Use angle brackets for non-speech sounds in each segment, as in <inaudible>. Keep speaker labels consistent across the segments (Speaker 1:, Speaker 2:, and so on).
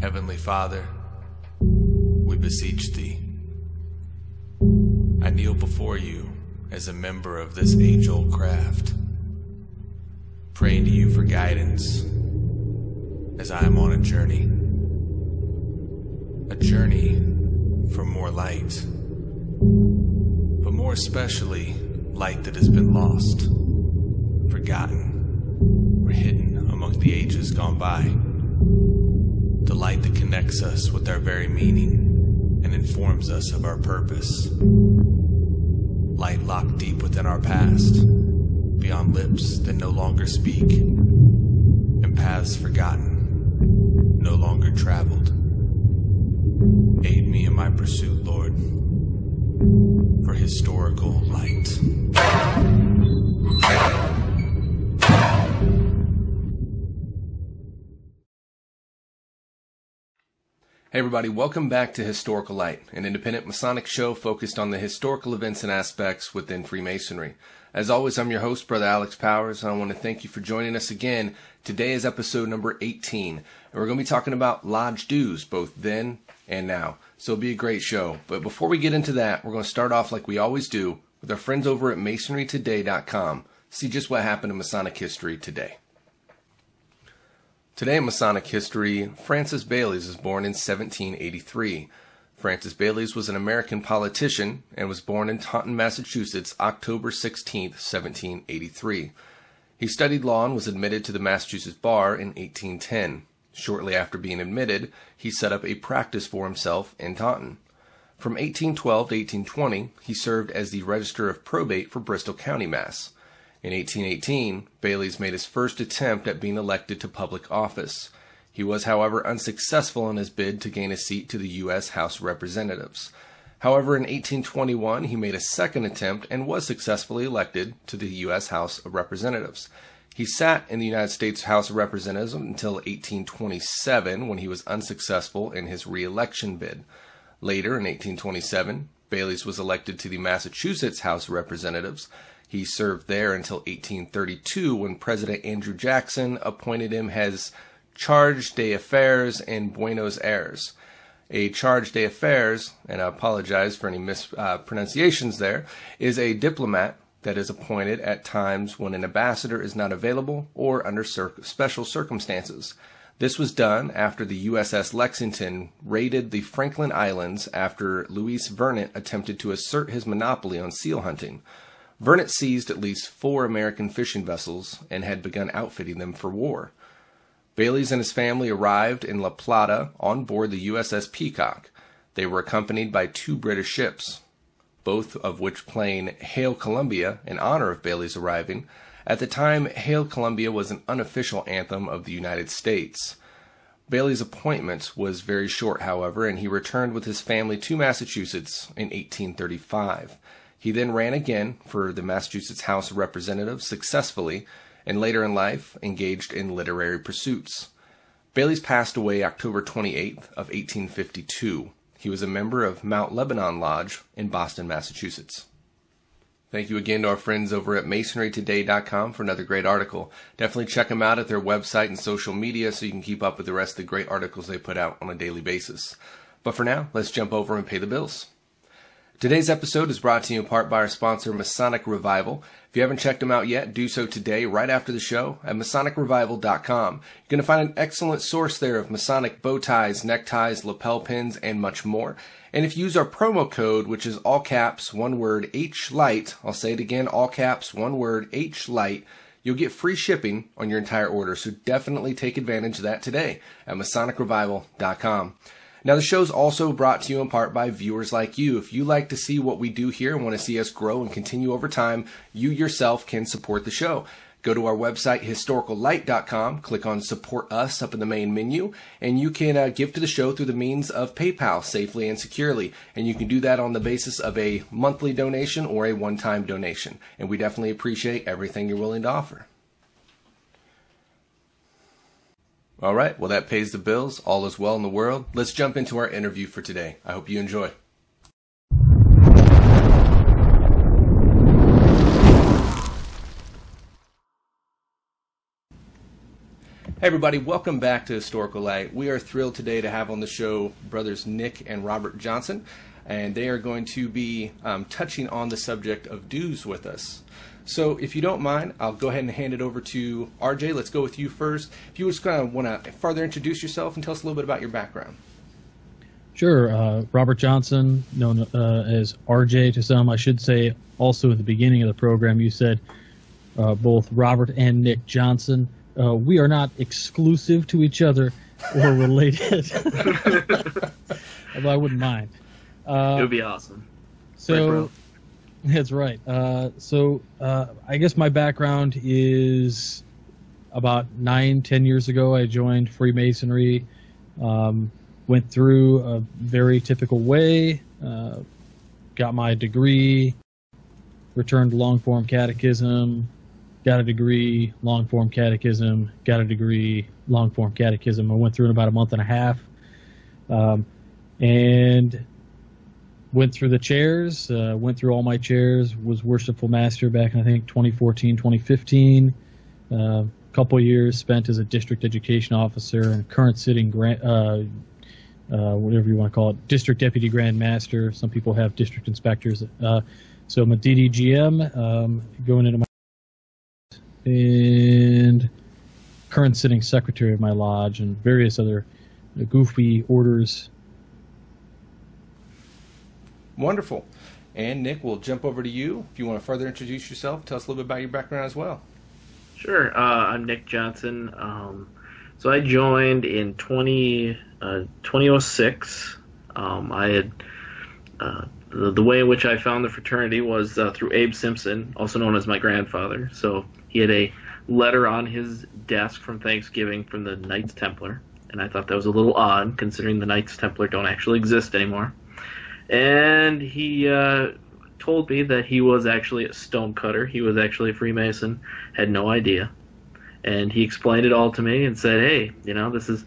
Speaker 1: Heavenly Father, we beseech thee. I kneel before you as a member of this age old craft, praying to you for guidance as I am on a journey. A journey for more light, but more especially light that has been lost, forgotten, or hidden among the ages gone by the light that connects us with our very meaning and informs us of our purpose. Light locked deep within our past, beyond lips that no longer speak, and paths forgotten, no longer traveled. Aid me in my pursuit, Lord, for historical light. Hey, everybody, welcome back to Historical Light, an independent Masonic show focused on the historical events and aspects within Freemasonry. As always, I'm your host, Brother Alex Powers, and I want to thank you for joining us again. Today is episode number 18, and we're going to be talking about lodge dues, both then and now. So it'll be a great show. But before we get into that, we're going to start off like we always do with our friends over at MasonryToday.com. See just what happened in Masonic history today. Today in Masonic history, Francis Baylies is born in 1783. Francis Baylies was an American politician and was born in Taunton, Massachusetts, October 16, 1783. He studied law and was admitted to the Massachusetts bar in 1810. Shortly after being admitted, he set up a practice for himself in Taunton. From 1812 to 1820, he served as the Register of Probate for Bristol County, Mass. In 1818, Baylies made his first attempt at being elected to public office. He was, however, unsuccessful in his bid to gain a seat to the U.S. House of Representatives. However, in 1821, he made a second attempt and was successfully elected to the U.S. House of Representatives. He sat in the United States House of Representatives until 1827 when he was unsuccessful in his reelection bid. Later, in 1827, Baylies was elected to the Massachusetts House of Representatives. He served there until 1832 when President Andrew Jackson appointed him as Charge d'Affaires in Buenos Aires. A charge d'affaires, and I apologize for any mispronunciations uh, there, is a diplomat that is appointed at times when an ambassador is not available or under cir- special circumstances. This was done after the USS Lexington raided the Falkland Islands after Louis Vernet attempted to assert his monopoly on seal hunting. Vernet seized at least four American fishing vessels and had begun outfitting them for war. Baylies and his family arrived in La Plata on board the USS Peacock. They were accompanied by two British ships, both of which playing Hail Columbia in honor of Baylies' arriving. At the time, Hail Columbia was an unofficial anthem of the United States. Baylies' appointment was very short, however, and he returned with his family to Massachusetts in 1835. He then ran again for the Massachusetts House of Representatives successfully, and later in life engaged in literary pursuits. Baylies passed away October 28th of 1852. He was a member of Mount Lebanon Lodge in Boston, Massachusetts. Thank you again to our friends over at masonrytoday.com for another great article. Definitely check them out at their website and social media so you can keep up with the rest of the great articles they put out on a daily basis. But for now, let's jump over and pay the bills. Today's episode is brought to you in part by our sponsor, Masonic Revival. If you haven't checked them out yet, do so today, right after the show, at MasonicRevival.com. You're going to find an excellent source there of Masonic bow ties, neckties, lapel pins, and much more. And if you use our promo code, which is all caps, one word, H Light, I'll say it again, all caps, one word, H Light, you'll get free shipping on your entire order. So definitely take advantage of that today at MasonicRevival.com. Now, the show's also brought to you in part by viewers like you. If you like to see what we do here and want to see us grow and continue over time, you yourself can support the show. Go to our website, historicallight.com, click on support us up in the main menu, and you can uh, give to the show through the means of PayPal safely and securely. And you can do that on the basis of a monthly donation or a one time donation. And we definitely appreciate everything you're willing to offer. All right, well, that pays the bills. All is well in the world. Let's jump into our interview for today. I hope you enjoy. Hey, everybody, welcome back to Historical Light. We are thrilled today to have on the show brothers Nick and Robert Johnson, and they are going to be um, touching on the subject of dues with us. So, if you don't mind, I'll go ahead and hand it over to RJ. Let's go with you first. If you just kind of want to further introduce yourself and tell us a little bit about your background.
Speaker 2: Sure. Uh, Robert Johnson, known uh, as RJ to some. I should say also at the beginning of the program, you said uh, both Robert and Nick Johnson. Uh, we are not exclusive to each other or <laughs> related. Although I wouldn't mind.
Speaker 3: Uh, it would be awesome.
Speaker 2: So, right, that's right. Uh, so, uh, I guess my background is about nine, ten years ago, I joined Freemasonry. Um, went through a very typical way, uh, got my degree, returned long form catechism, got a degree, long form catechism, got a degree, long form catechism. I went through in about a month and a half. Um, and went through the chairs, uh, went through all my chairs, was worshipful master back in, I think, 2014, 2015. A uh, couple years spent as a district education officer and current sitting grant, uh, uh, whatever you want to call it, district deputy grand master. Some people have district inspectors. Uh, so I'm a DDGM um, going into my and current sitting secretary of my lodge and various other goofy orders.
Speaker 1: Wonderful. And Nick, we'll jump over to you. If you want to further introduce yourself, tell us a little bit about your background as well.
Speaker 3: Sure. Uh, I'm Nick Johnson. Um, so I joined in 20, uh, 2006. Um, I had uh, the, the, way in which I found the fraternity was uh, through Abe Simpson, also known as my grandfather. So he had a letter on his desk from Thanksgiving from the Knights Templar, and I thought that was a little odd considering the Knights Templar don't actually exist anymore. And he uh, told me that he was actually a stonecutter. He was actually a Freemason. Had no idea, and he explained it all to me and said, "Hey, you know, this is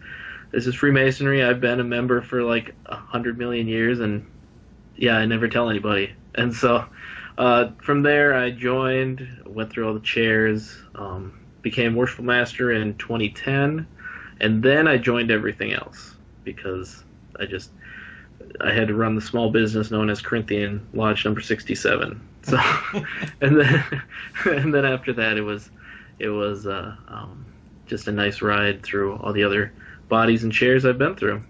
Speaker 3: this is Freemasonry. I've been a member for like a hundred million years, and yeah, I never tell anybody." And so uh, from there, I joined, went through all the chairs, um, became worshipful master in 2010, and then I joined everything else because I just I had to run the small business known as Corinthian Lodge Number 67. So, <laughs> and then and then after that, it was it was uh, um, just a nice ride through all the other bodies and chairs I've been through.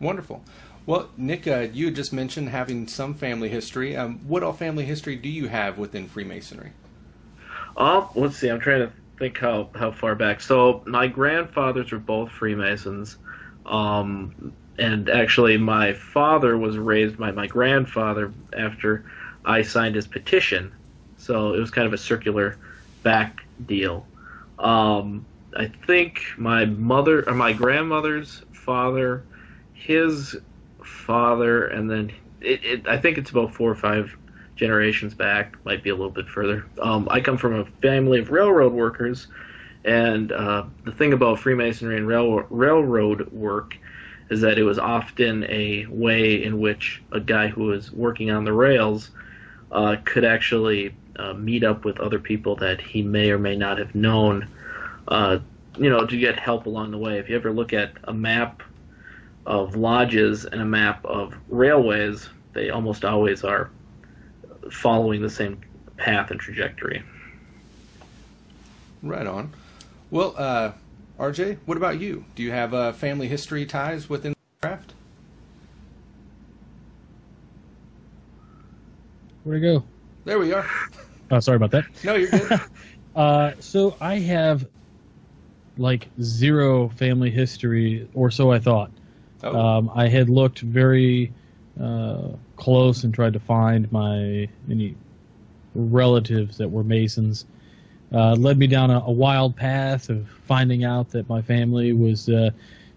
Speaker 1: Wonderful. Well, Nick, uh, you just mentioned having some family history. Um, what all family history do you have within Freemasonry?
Speaker 3: Oh, let's see. I'm trying to think how, how far back. So my grandfathers were both Freemasons, um, and actually my father was raised by my grandfather after I signed his petition. So it was kind of a circular back deal. Um, I think my mother or my grandmother's father, his father, and then it, it, I think it's about four or five generations back, might be a little bit further. Um, I come from a family of railroad workers, and uh, the thing about Freemasonry and rail, railroad work is that it was often a way in which a guy who was working on the rails uh, could actually uh, meet up with other people that he may or may not have known, uh, you know, to get help along the way. If you ever look at a map of lodges and a map of railways, they almost always are following the same path and trajectory.
Speaker 1: Right on. Well, uh, RJ, what about you? Do you have uh, family history ties within the craft?
Speaker 2: Where'd it go?
Speaker 1: There we are.
Speaker 2: Oh, sorry about that.
Speaker 1: No, you're good. <laughs>
Speaker 2: uh, so I have like zero family history, or so I thought. Oh. Um, I had looked very uh, close and tried to find my any relatives that were Masons. Uh, led me down a, a, wild path of finding out that my family was, uh,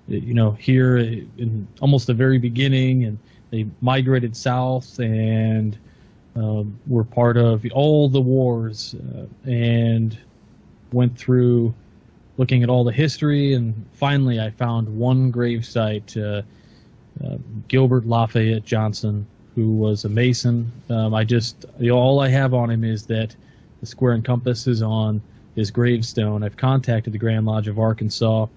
Speaker 2: you know, here in almost the very beginning, and they migrated south and um, were part of all the wars uh, and went through looking at all the history, and finally I found one gravesite, uh, uh, Gilbert Lafayette Johnson, who was a Mason. Um, I just all I have on him is that the square and compass is on his gravestone. I've contacted the Grand Lodge of Arkansas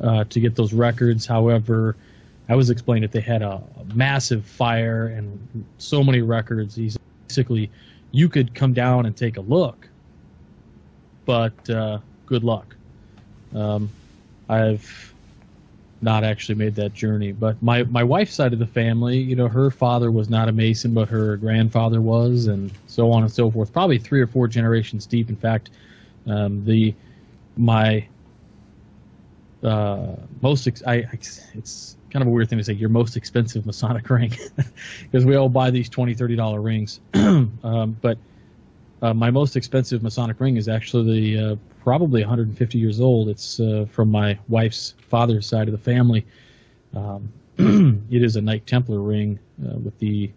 Speaker 2: uh, to get those records. However, I was explained that they had a, a massive fire and so many records. He's basically, you could come down and take a look, but uh, good luck. Um, I've not actually made that journey, but my my wife's side of the family, you know, her father was not a Mason, but her grandfather was, and so on and so forth. Probably three or four generations deep. In fact, um, the my uh, most ex- I, it's kind of a weird thing to say your most expensive Masonic <laughs> ring because we all buy these 20 30 dollar rings <clears throat> um, but uh, my most expensive Masonic ring is actually uh, probably 150 years old. It's uh, from my wife's father's side of the family. Um, <clears throat> it is a Knight Templar ring uh, with the.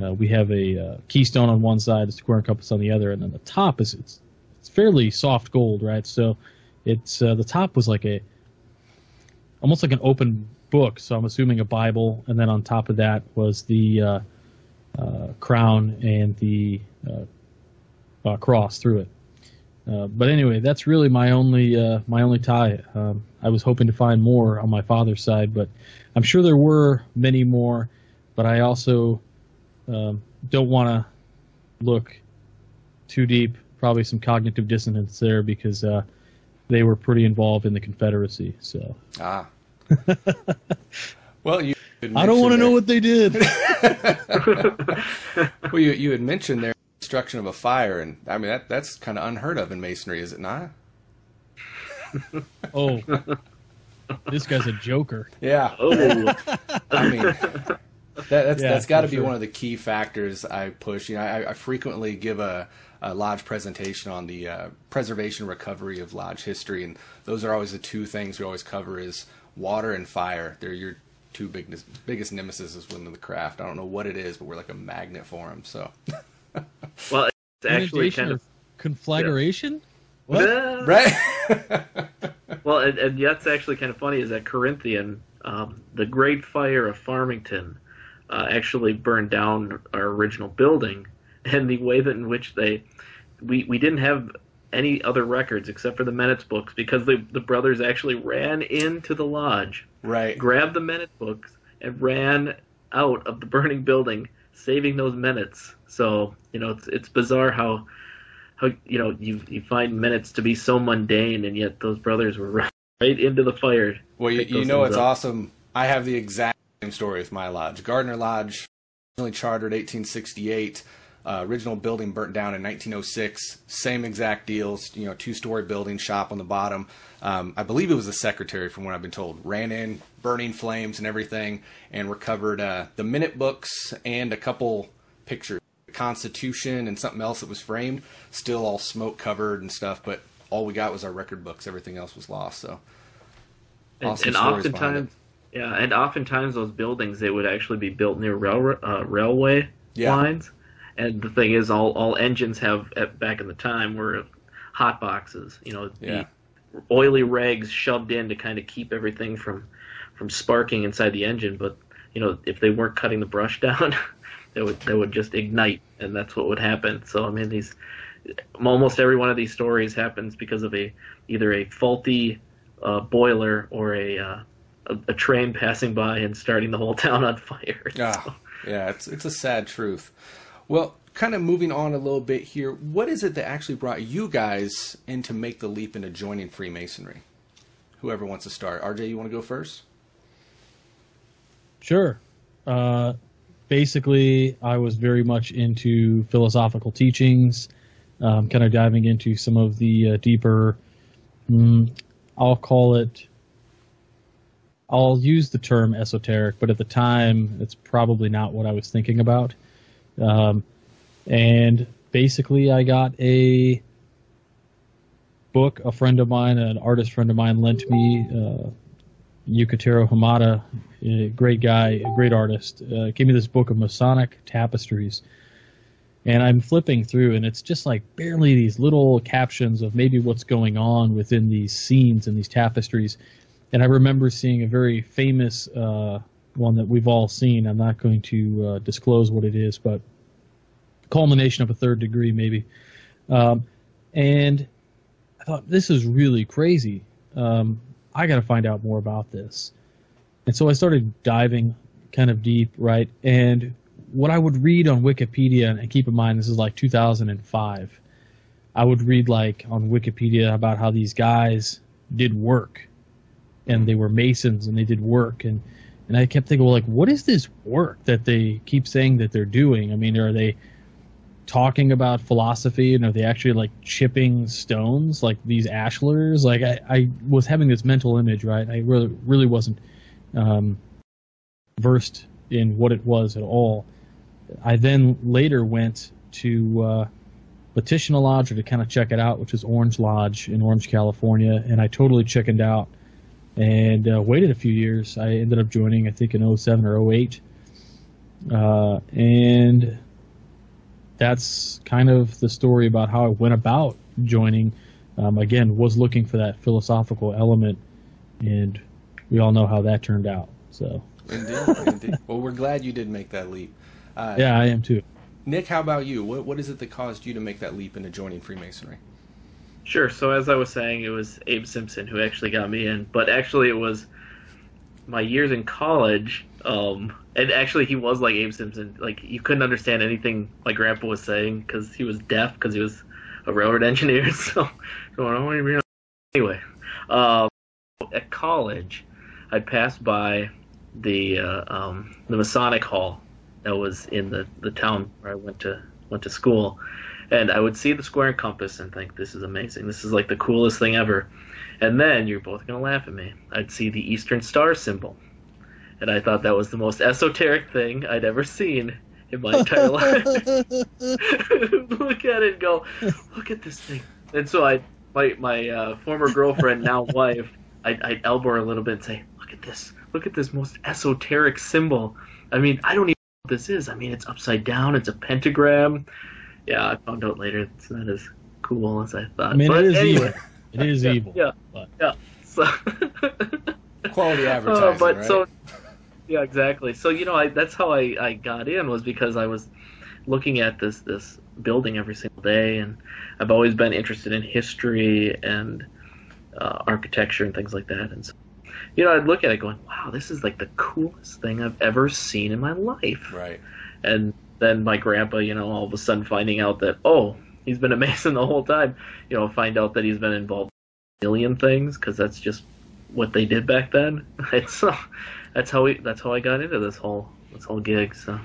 Speaker 2: Uh, we have a uh, keystone on one side, a square and compass on the other, and then the top is it's it's fairly soft gold, right? So it's the top was like a almost like an open book. So I'm assuming a Bible, and then on top of that was the crown and the uh, cross through it. Uh, but anyway, that's really my only uh, my only tie. Um, I was hoping to find more on my father's side, but I'm sure there were many more. But I also um, don't want to look too deep. Probably some cognitive dissonance there because uh, they were pretty involved in the Confederacy. So
Speaker 1: ah, <laughs> well, you.
Speaker 2: I don't want to know what they did. <laughs>
Speaker 1: well, you you had mentioned there destruction of a fire, and I mean that that's kind of unheard of in masonry, is it not?
Speaker 2: oh, <laughs> this guy's a joker.
Speaker 1: Yeah.
Speaker 3: Oh. <laughs>
Speaker 1: I mean, that, that's yeah, that's got to be sure. one of the key factors I push. You know, I, I frequently give a, a, lodge presentation on the uh, preservation recovery of lodge history, and those are always the two things we always cover: is water and fire. They're your two big, biggest nemesis within the craft. I don't know what it is, but we're like a magnet for them. So. <laughs> <laughs>
Speaker 3: well, it's actually kind of
Speaker 2: conflagration.
Speaker 1: Yeah. right. <laughs>
Speaker 3: well, and, and that's actually kind of funny. Is that Corinthian, um, the Great Fire of Farmington, uh, actually burned down our original building, and the way that in which they, we we didn't have any other records except for the minutes books because the the brothers actually ran into the lodge,
Speaker 1: right,
Speaker 3: grabbed the minute books and ran out of the burning building, saving those minutes so you know, it's it's bizarre how how you know you you find minutes to be so mundane, and yet those brothers were right, <laughs> right into the fire.
Speaker 1: Well, you, you know it's up. awesome. I have the exact same story with my lodge, Gardner Lodge, originally chartered 1868. Uh, original building burnt down in 1906. Same exact deals. You know, two-story building, shop on the bottom. Um, I believe it was the secretary, from what I've been told, ran in, burning flames and everything, and recovered uh, the minute books and a couple pictures Constitution and something else that was framed, still all smoke covered and stuff. But all we got was our record books. Everything else was lost. So,
Speaker 3: awesome and, and oftentimes, yeah, and oftentimes those buildings they would actually be built near rail, uh, railway yeah. lines. And the thing is, all all engines have at, back in the time were hot boxes. You know,
Speaker 1: yeah.
Speaker 3: oily rags shoved in to kind of keep everything from from sparking inside the engine. But you know, if they weren't cutting the brush <laughs> down, they would they would just ignite, and that's what would happen. So I mean, these almost every one of these stories happens because of a either a faulty uh, boiler or a, uh, a, a train passing by and starting the whole <laughs> town on fire.
Speaker 1: Ah, yeah, it's it's a sad truth. Well, kind of moving on a little bit here, what is it that actually brought you guys in to make the leap into joining Freemasonry? Whoever wants to start, RJ, you want to go first?
Speaker 2: Sure. Uh, basically, I was very much into philosophical teachings, um, kind of diving into some of the uh, deeper, mm, I'll call it, I'll use the term esoteric, but at the time, it's probably not what I was thinking about. Um, and basically, I got a book a friend of mine, an artist friend of mine, lent me. Uh, Yukitaro Hamada, a great guy, a great artist, uh, gave me this book of Masonic tapestries. And I'm flipping through, and it's just like barely these little captions of maybe what's going on within these scenes and these tapestries. And I remember seeing a very famous uh, one that we've all seen. I'm not going to uh, disclose what it is, but culmination of a third degree, maybe. Um, and I thought this is really crazy. Um, I got to find out more about this. And so I started diving kind of deep, right? And what I would read on Wikipedia, and keep in mind this is like 2005, I would read like on Wikipedia about how these guys did work, and they were masons and they did work, and and I kept thinking, well, like, what is this work that they keep saying that they're doing? I mean, are they talking about philosophy and are they actually like chipping stones like these ashlars? Like, I, I was having this mental image, right? I really really wasn't um, versed in what it was at all. I then later went to uh, Petition Lodge to kind of check it out, which is Orange Lodge in Orange, California, and I totally chickened out and uh, waited a few years. I ended up joining, I think, in 07 or 08. Uh, and that's kind of the story about how I went about joining. Um, again, was looking for that philosophical element, and we all know how that turned out. So,
Speaker 1: indeed, indeed. Well, we're glad you did make that leap.
Speaker 2: Uh, yeah, I am too.
Speaker 1: Nick, how about you? What what is it that caused you to make that leap into joining Freemasonry?
Speaker 3: Sure. So as I was saying, it was Abe Simpson who actually got me in, but actually it was my years in college. Um, and actually he was like Abe Simpson. Like you couldn't understand anything my grandpa was saying because he was deaf because he was a railroad <laughs> engineer. <laughs> So, anyway. Um, at college, I passed by the uh, um, the Masonic Hall that was in the, the town where I went to went to school, and I would see the square and compass and think, "This is amazing. This is like the coolest thing ever." And then you're both gonna laugh at me. I'd see the Eastern Star symbol, and I thought that was the most esoteric thing I'd ever seen in my entire life. <laughs> <laughs> look at it and go, "Look at this thing." And so I, my my uh, former girlfriend, now <laughs> wife, I'd, I'd elbow her a little bit and say, "Look at this! Look at this most esoteric symbol." I mean, I don't even know what this is. I mean, it's upside down. It's a pentagram yeah, I found out later it's not as cool as I thought.
Speaker 2: I mean,
Speaker 3: but
Speaker 2: it is
Speaker 3: anyway.
Speaker 2: evil. It is
Speaker 3: yeah,
Speaker 2: evil.
Speaker 3: Yeah,
Speaker 2: but.
Speaker 3: yeah. So
Speaker 1: quality advertising,
Speaker 3: uh, but
Speaker 1: right?
Speaker 3: so yeah, exactly. So you know, I that's how I I got in was because I was looking at this this building every single day, and I've always been interested in history and uh, architecture and things like that, and so you know, I'd look at it going, wow, this is like the coolest thing I've ever seen in my life.
Speaker 1: Right.
Speaker 3: And then my grandpa, you know, all of a sudden finding out that oh, he's been a <laughs> Mason the whole time. You know, find out that he's been involved in a million things because that's just what they did back then. <laughs> It's uh, that's how we that's how I got into this whole this whole gig. So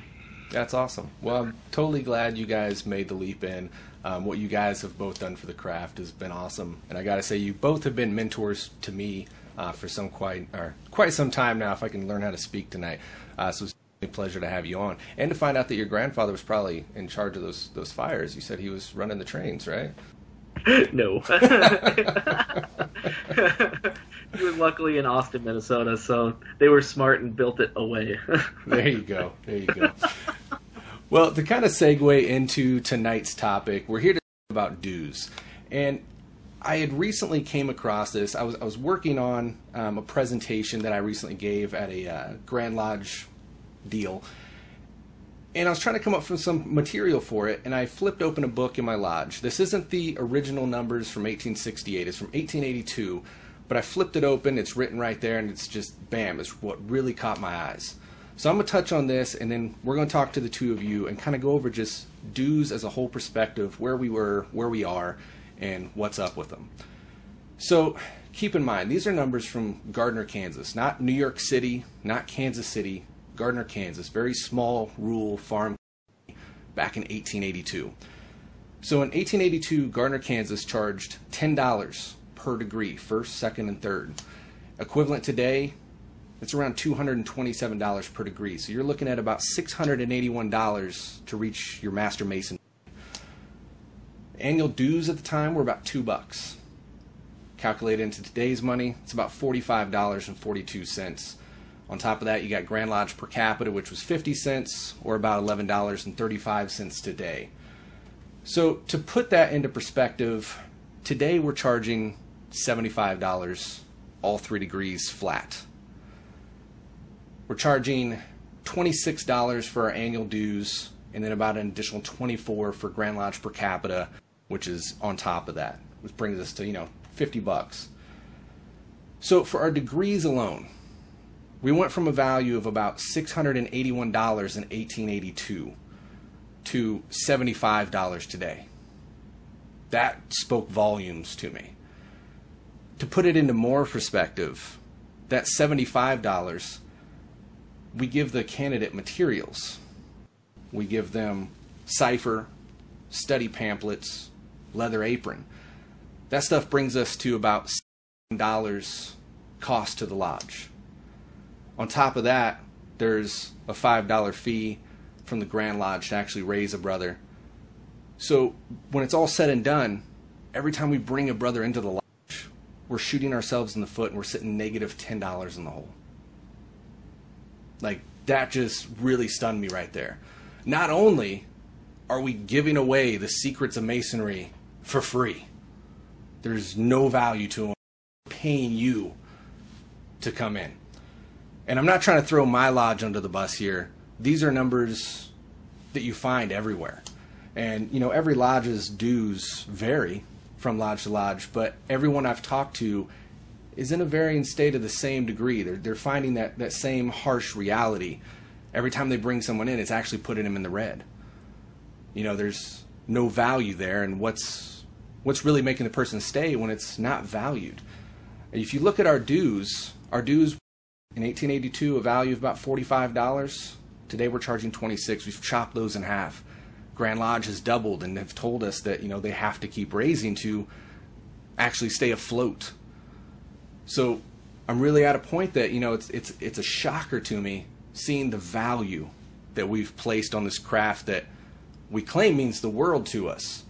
Speaker 1: that's awesome. Well, I'm totally glad you guys made the leap in. Um, what you guys have both done for the craft has been awesome, and I got to say, you both have been mentors to me uh, for some quite or quite some time now. If I can learn how to speak tonight, uh, so it's a pleasure to have you on and to find out that your grandfather was probably in charge of those those fires. You said he was running the trains, right? <laughs>
Speaker 3: no. <laughs> he was luckily in Austin, Minnesota, so they were smart and built it away. <laughs>
Speaker 1: there you go. There you go. well, to kind of segue into tonight's topic, we're here to talk about dues. And I had recently came across this. I was I was working on um, a presentation that I recently gave at a uh, Grand Lodge deal. And I was trying to come up with some material for it, and I flipped open a book in my lodge. This isn't the original numbers from 1868, it's from 1882, but I flipped it open, it's written right there, and it's just bam, it's what really caught my eyes. So I'm going to touch on this, and then we're going to talk to the two of you and kind of go over just dues as a whole perspective, where we were, where we are, and what's up with them. So keep in mind, these are numbers from Gardner, Kansas, not New York City, not Kansas City, Gardner, Kansas, very small rural farm back in 1882. So in 1882, Gardner, Kansas charged $10 per degree, first, second, and third. Equivalent today, it's around $227 per degree. So you're looking at about $681 to reach your Master Mason. Annual dues at the time were about two bucks. Calculated into today's money, it's about $45.42. On top of that, you got Grand Lodge per capita, which was 50 cents, or about $11.35 today. So, to put that into perspective, today we're charging $75 all three degrees flat. We're charging $26 for our annual dues, and then about an additional 24 for Grand Lodge per capita, which is on top of that. which brings us to, you know, 50 bucks. So for our degrees alone, we went from a value of about $681 in 1882 to $75 today. That spoke volumes to me. To put it into more perspective, that $75, we give the candidate materials. We give them cipher, study pamphlets, leather apron. That stuff brings us to about $7 cost to the lodge. On top of that, there's a $5 fee from the Grand Lodge to actually raise a brother. So when it's all said and done, every time we bring a brother into the lodge, we're shooting ourselves in the foot and we're sitting negative $10 in the hole. Like, that just really stunned me right there. Not only are we giving away the secrets of masonry for free, there's no value to them paying you to come in. And I'm not trying to throw my lodge under the bus here. These are numbers that you find everywhere. And, you know, every lodge's dues vary from lodge to lodge, but everyone I've talked to is in a varying state of the same degree. They're, they're finding that, that same harsh reality. Every time they bring someone in, it's actually putting them in the red. You know, there's no value there, and what's what's really making the person stay when it's not valued? If you look at our dues, our dues in 1882 a value of about $45. Today we're charging 26. We've chopped those in half. Grand Lodge has doubled and have told us that you know they have to keep raising to actually stay afloat. So I'm really at a point that you know it's it's it's a shocker to me seeing the value that we've placed on this craft that we claim means the world to us.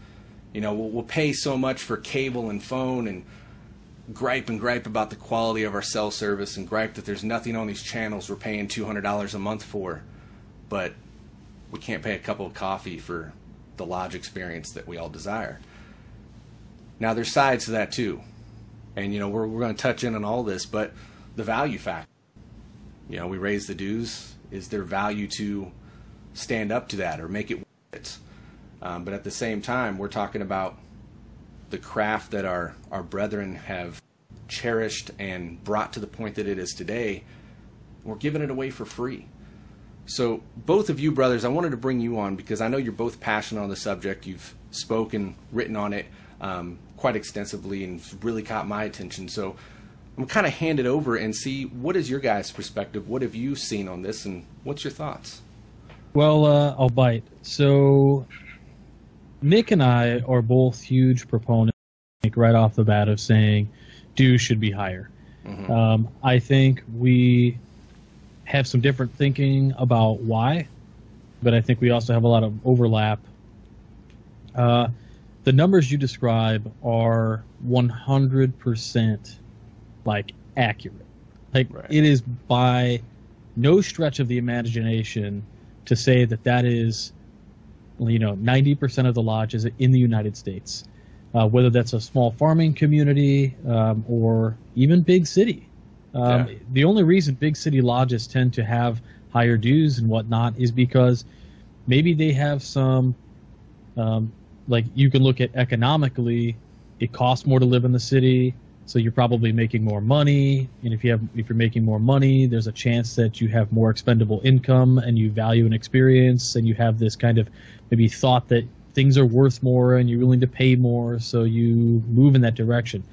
Speaker 1: You know, we'll, we'll pay so much for cable and phone and gripe and gripe about the quality of our cell service and gripe that there's nothing on these channels we're paying $200 a month for, but we can't pay a cup of coffee for the lodge experience that we all desire. Now, there's sides to that too. And, you know, we're, we're going to touch in on all this, but the value factor. You know, we raise the dues. Is there value to stand up to that or make it worth it? Um, but at the same time, we're talking about the craft that our, our brethren have cherished and brought to the point that it is today, we're giving it away for free. So, both of you brothers, I wanted to bring you on because I know you're both passionate on the subject. You've spoken, written on it um, quite extensively, and really caught my attention. So, I'm kind of hand it over and see what is your guys' perspective. What have you seen on this, and what's your thoughts?
Speaker 2: Well, uh, I'll bite. So, Nick and I are both huge proponents, right off the bat, of saying dues should be higher. Mm-hmm. Um, I think we have some different thinking about why, but I think we also have a lot of overlap. Uh, the numbers you describe are 100% like accurate. Like right. it is by no stretch of the imagination to say that that is you know, 90% of the lodges in the United States, uh, whether that's a small farming community um, or even big city. Um, yeah. The only reason big city lodges tend to have higher dues and whatnot is because maybe they have some, um, like you can look at economically, it costs more to live in the city so you're probably making more money and if you have if you're making more money there's a chance that you have more expendable income and you value an experience and you have this kind of maybe thought that things are worth more and you're willing to pay more so you move in that direction.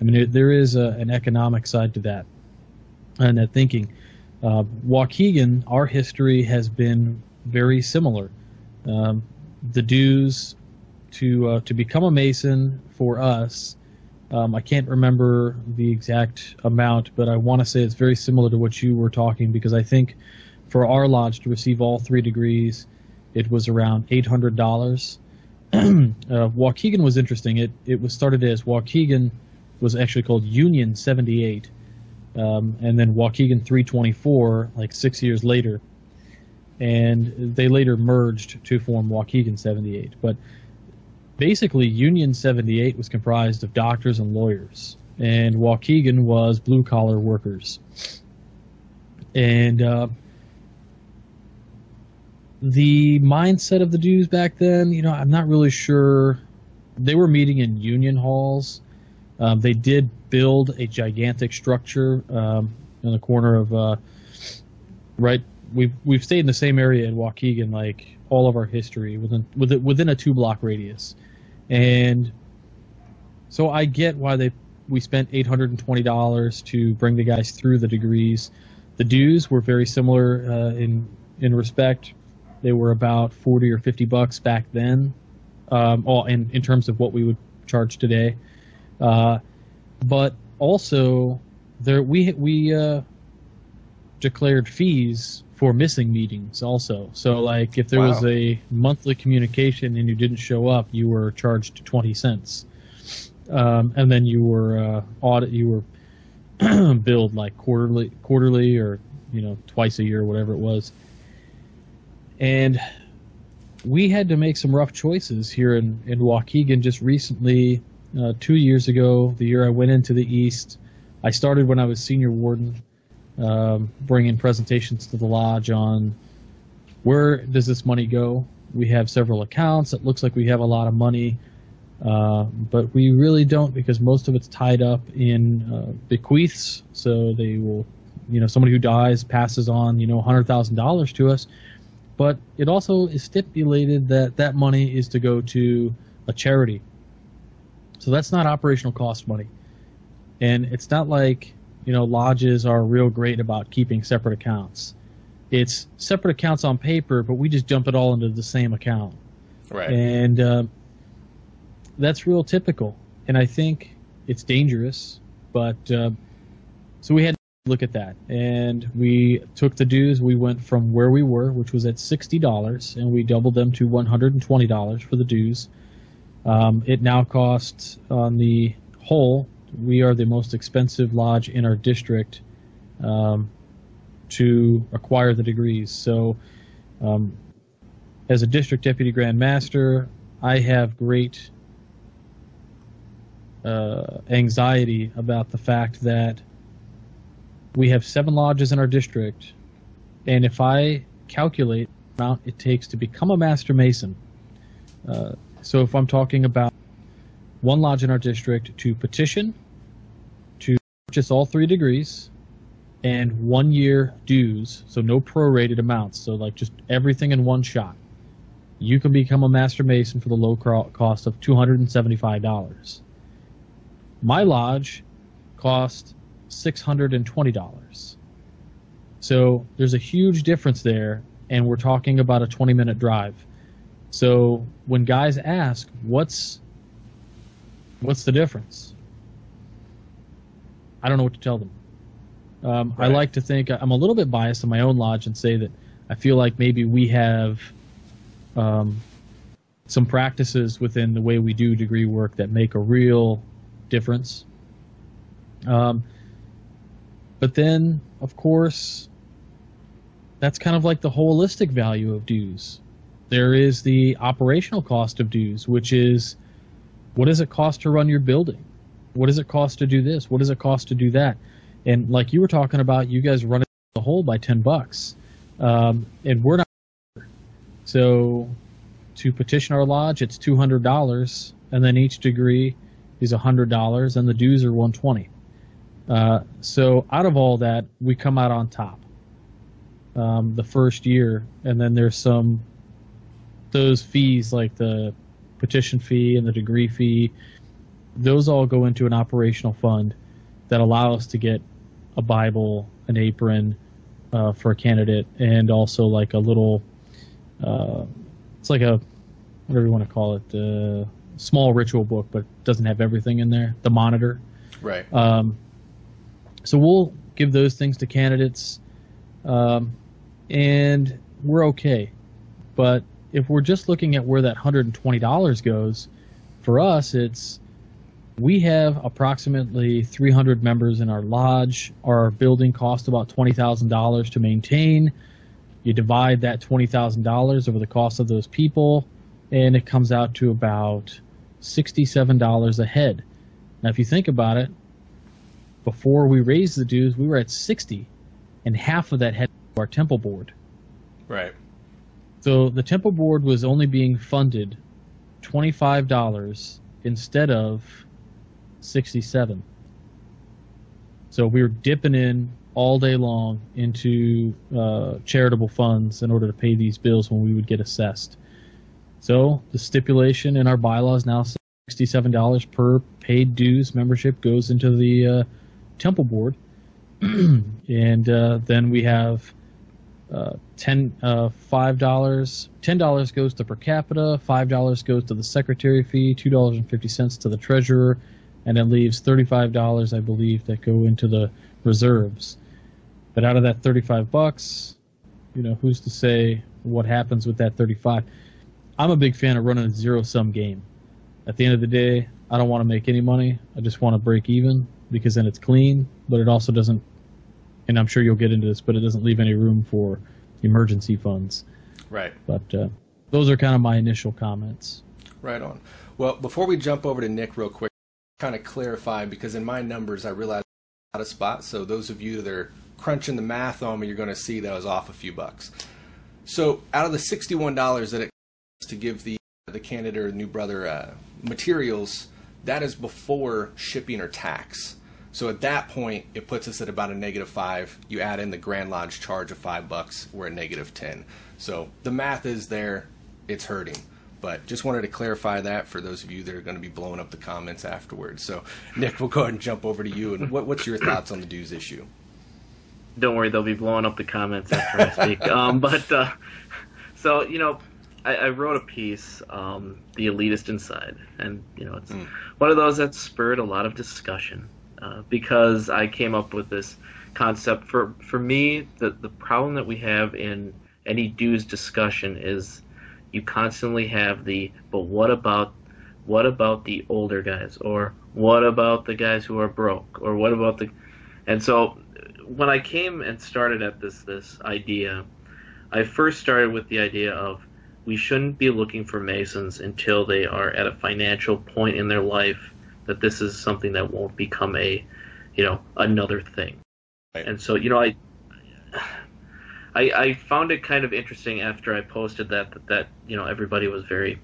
Speaker 2: I mean there is a, an economic side to that and that thinking. Uh, waukegan our history has been very similar. Um, the dues to uh, to become a mason for us um, I can't remember the exact amount, but I want to say it's very similar to what you were talking because I think for our lodge to receive all three degrees, it was around eight hundred dollars. <clears throat> uh, Waukegan was interesting. It it was started as Waukegan was actually called Union seventy eight, um, and then Waukegan three twenty four like six years later, and they later merged to form Waukegan seventy eight. But basically Union 78 was comprised of doctors and lawyers, and Waukegan was blue collar workers. And uh, the mindset of the dues back then, you know, I'm not really sure they were meeting in union halls. Um, they did build a gigantic structure um, in the corner of uh, right. We've we've stayed in the same area in Waukegan like all of our history within within within a two block radius, and so I get why they we spent eight hundred and twenty dollars to bring the guys through the degrees. The dues were very similar uh, in in respect. They were about forty or fifty bucks back then, um, all in in terms of what we would charge today. Uh, but also, there we we uh, declared fees for missing meetings also. So like if there
Speaker 1: Wow.
Speaker 2: was a monthly communication and you didn't show up, you were charged twenty cents, um, and then you were uh, audit you were <clears throat> billed like quarterly quarterly or you know twice a year whatever it was. And we had to make some rough choices here in in Waukegan just recently. Uh, two years ago, the year I went into the East, I started when I was senior warden um, bringing presentations to the lodge on where does this money go. We have several accounts. It looks like we have a lot of money, uh, but we really don't because most of it's tied up in uh, bequeaths. So they will, you know, somebody who dies passes on, you know, hundred thousand dollars to us. But it also is stipulated that that money is to go to a charity. So that's not operational cost money, and it's not like you know, lodges are real great about keeping separate accounts. It's separate accounts on paper, but we just dump it all into the same account,
Speaker 1: Right.
Speaker 2: and uh, that's real typical. And I think it's dangerous, but uh, so we had to look at that, and we took the dues. We went from where we were, which was at sixty dollars, and we doubled them to one hundred and twenty dollars for the dues. Um, it now costs on the whole we are the most expensive lodge in our district um, to acquire the degrees. So, um, as a district deputy grand master, I have great uh, anxiety about the fact that we have seven lodges in our district, and if I calculate the amount it takes to become a master mason, uh, so if I'm talking about one lodge in our district to petition, purchase all three degrees, and one year dues, so no prorated amounts, so like just everything in one shot, you can become a master mason for the low cost of $275. My lodge cost $620. So there's a huge difference there, and we're talking about a 20 minute drive. So when guys ask, what's what's the difference? I don't know what to tell them. Um, I like to think I'm a little bit biased in my own lodge and say that I feel like maybe we have um, some practices within the way we do degree work that make a real difference. Um, but then, of course, that's kind of like the holistic value of dues. There is the operational cost of dues, which is what does it cost to run your building? What does it cost to do this? What does it cost to do that? And like you were talking about, you guys run the hole by ten bucks, um, and we're not. So, to petition our lodge, it's two hundred dollars, and then each degree is hundred dollars, and the dues are one twenty. Uh, so out of all that, we come out on top um, the first year, and then there's some those fees like the petition fee and the degree fee. Those all go into an operational fund that allow us to get a Bible, an apron uh, for a candidate, and also like a little. Uh, it's like a whatever you want to call it, uh, small ritual book, but doesn't have everything in there. The monitor.
Speaker 1: Right.
Speaker 2: Um, so we'll give those things to candidates, um, and we're okay. But if we're just looking at where that $120 goes, for us, it's we have approximately 300 members in our lodge. Our building costs about $20,000 to maintain. You divide that $20,000 over the cost of those people, and it comes out to about $67 a head. Now, if you think about it, before we raised the dues, we were at 60, and half of that had to our temple board.
Speaker 1: Right.
Speaker 2: So the temple board was only being funded $25 instead of 67. So we were dipping in all day long into uh, charitable funds in order to pay these bills when we would get assessed. So the stipulation in our bylaws now says $67 per paid dues membership goes into the uh, temple board. <clears throat> and uh, then we have uh, ten uh, five dollars ten dollars goes to per capita five dollars goes to the secretary fee two dollars and fifty cents to the treasurer and it leaves thirty five dollars i believe that go into the reserves but out of that thirty five bucks you know who's to say what happens with that thirty five i'm a big fan of running a zero sum game at the end of the day i don't want to make any money i just want to break even because then it's clean but it also doesn't and I'm sure you'll get into this, but it doesn't leave any room for emergency funds.
Speaker 1: Right.
Speaker 2: But uh, those are kind of my initial comments.
Speaker 1: Right on. Well, before we jump over to Nick, real quick, kind of clarify because in my numbers I realized out of spot. So those of you that are crunching the math on me, you're going to see that I was off a few bucks. So out of the sixty-one dollars that it costs to give the the candidate or new brother uh, materials, that is before shipping or tax. So at that point, it puts us at about a negative five. You add in the Grand Lodge charge of five bucks, we're at negative ten. So the math is there. It's hurting. But just wanted to clarify that for those of you that are going to be blowing up the comments afterwards. So, Nick, we'll go ahead and jump over to you. And what, what's your thoughts on the dues issue?
Speaker 3: Don't worry, they'll be blowing up the comments after I speak. <laughs> um, but uh, so you know, I, I wrote a piece, um, "The Elitist Inside," and you know, it's mm. one of those that spurred a lot of discussion. Uh, because I came up with this concept. For for me, the the problem that we have in any dues discussion is you constantly have the but what about what about the older guys or what about the guys who are broke or what about the and so when I came and started at this this idea, I first started with the idea of we shouldn't be looking for masons until they are at a financial point in their life that this is something that won't become a, you know, another thing. Right. And so, you know, I, I, I found it kind of interesting after I posted that, that that you know everybody was very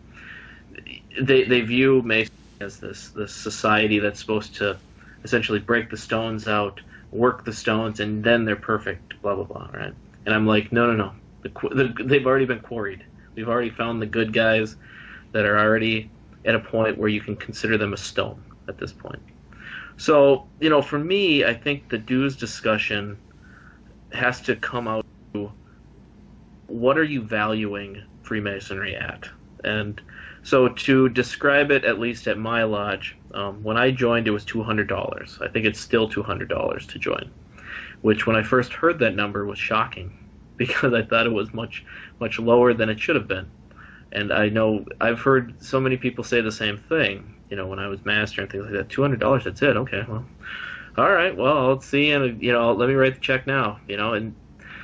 Speaker 3: they they view Mason as this this society that's supposed to essentially break the stones out, work the stones, and then they're perfect. Blah blah blah. Right? And I'm like, no no no. The, the, they've already been quarried. We've already found the good guys that are already at a point where you can consider them a stone at this point. So, you know, for me, I think the dues discussion has to come out what are you valuing Freemasonry at? And so to describe it, at least at my lodge, um, when I joined, it was $200. I think it's still $200 to join, which when I first heard that number was shocking <laughs> because I thought it was much, much lower than it should have been. And I know I've heard so many people say the same thing you know, when I was master and things like that. Two hundred dollars, that's it. Okay, well, all right. Well, let's see, and you know, let me write the check now. You know, and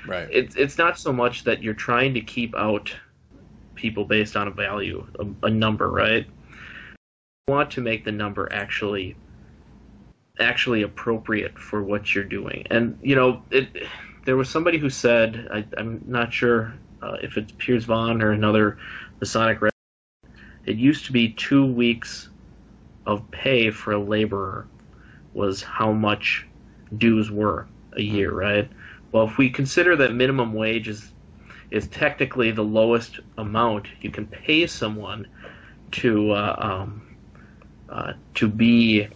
Speaker 1: right.
Speaker 3: It's it's not so much that you're trying to keep out people based on a value, a, a number, right? You want to make the number actually actually appropriate for what you're doing, and you know, it. There was somebody who said, I, am not sure uh, if it's Piers Vaughan or another Masonic. It used to be two weeks of pay for a laborer was how much dues were a year, right? Well, if we consider that minimum wage is is technically the lowest amount you can pay someone to uh, um, uh, to be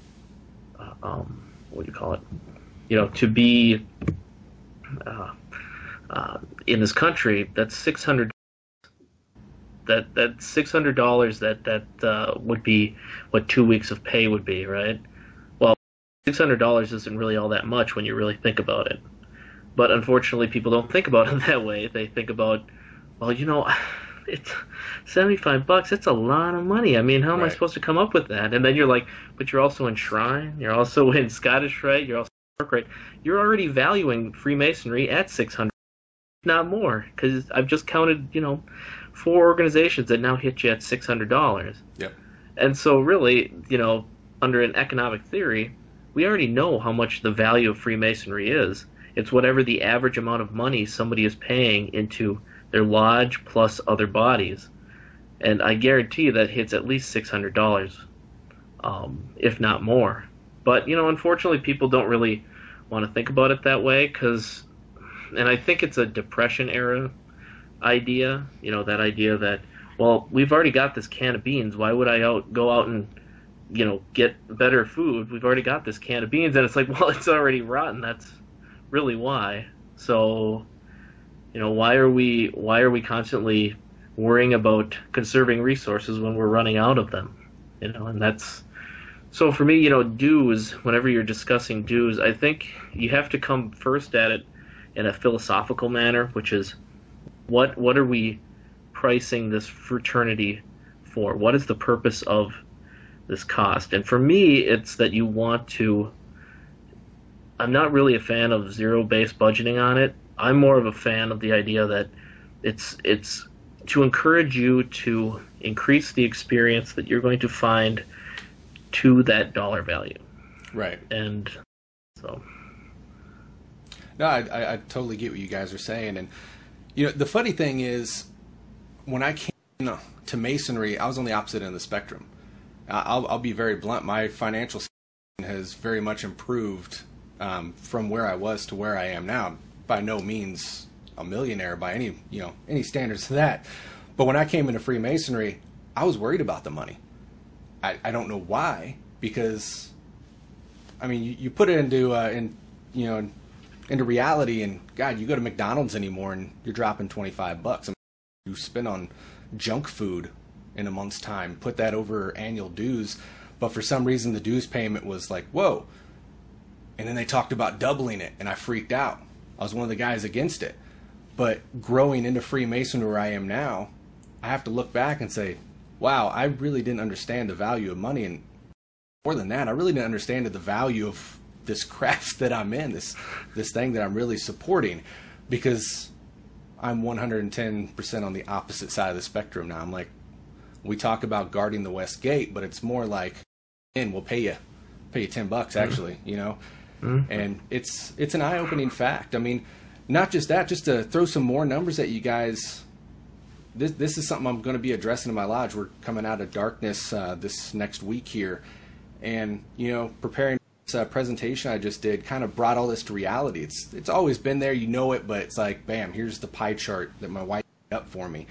Speaker 3: uh, um, what do you call it? You know, to be uh, uh, in this country, that's six hundred that that six hundred dollars that that uh, would be what two weeks of pay would be, right? Well, six hundred dollars isn't really all that much when you really think about it. But unfortunately, people don't think about <laughs> it that way. They think about, well, you know, <sighs> it's seventy-five bucks. It's a lot of money. I mean, how am right. I supposed to come up with that? And then you're like, but you're also in Shrine. You're also <laughs> in Scottish Rite. You're also York Rite. You're already valuing Freemasonry at six hundred, not more, because I've just counted, you know, four organizations that now hit you at six hundred dollars.
Speaker 1: Yep.
Speaker 3: And so, really, you know, under an economic theory, we already know how much the value of Freemasonry is. It's whatever the average amount of money somebody is paying into their lodge plus other bodies. And I guarantee you that hits at least six hundred dollars. um, if not more. But you know, unfortunately, people don't really want to think about it that way because, and I think it's a depression era idea. You know, that idea that well, we've already got this can of beans. Why would I out go out and you know get better food? We've already got this can of beans, and it's like, <laughs> well, it's already rotten. That's really why. So, you know, why are we why are we constantly worrying about conserving resources when we're running out of them? You know, and that's so for me, you know, dues. Whenever you're discussing dues, I think you have to come first at it in a philosophical manner, which is what what are we pricing this fraternity for? What is the purpose of this cost? And for me, it's that you want to. I'm not really a fan of zero based budgeting on it. I'm more of a fan of the idea that it's it's to encourage you to increase the experience that you're going to find to that dollar value.
Speaker 1: Right.
Speaker 3: And so.
Speaker 1: No, I, I, I totally get what you guys are saying, and you know the funny thing is, when I came to masonry, I was on the opposite end of the spectrum. I'll, I'll be very blunt. My financial has very much improved um, from where I was to where I am now. By no means a millionaire by any you know any standards of that. But when I came into Freemasonry, I was worried about the money. I, I don't know why because I mean you, you put it into uh, in you know into reality and God you go to McDonald's anymore and you're dropping twenty five bucks. I mean, you spend on junk food in a month's time. Put that over annual dues, but for some reason the dues payment was like whoa, and then they talked about doubling it and I freaked out. I was one of the guys against it. But growing into Freemason where I am now, I have to look back and say, wow, I really didn't understand the value of money. And more than that, I really didn't understand the value of this <laughs> craft that I'm in, this this thing that I'm really supporting, because I'm 110% on the opposite side of the spectrum now. I'm like, we talk about guarding the West Gate, but it's more like, and we'll pay you, pay you 10 bucks actually, mm-hmm. you know, mm-hmm. and it's it's an eye opening fact. I mean not just that, just to throw some more numbers at you guys. This this is something I'm going to be addressing in my lodge. We're coming out of darkness uh, this next week here, and you know, preparing this uh, presentation I just did kind of brought all this to reality. It's it's always been there, you know it, but it's like, bam, here's the pie chart that my wife up for me.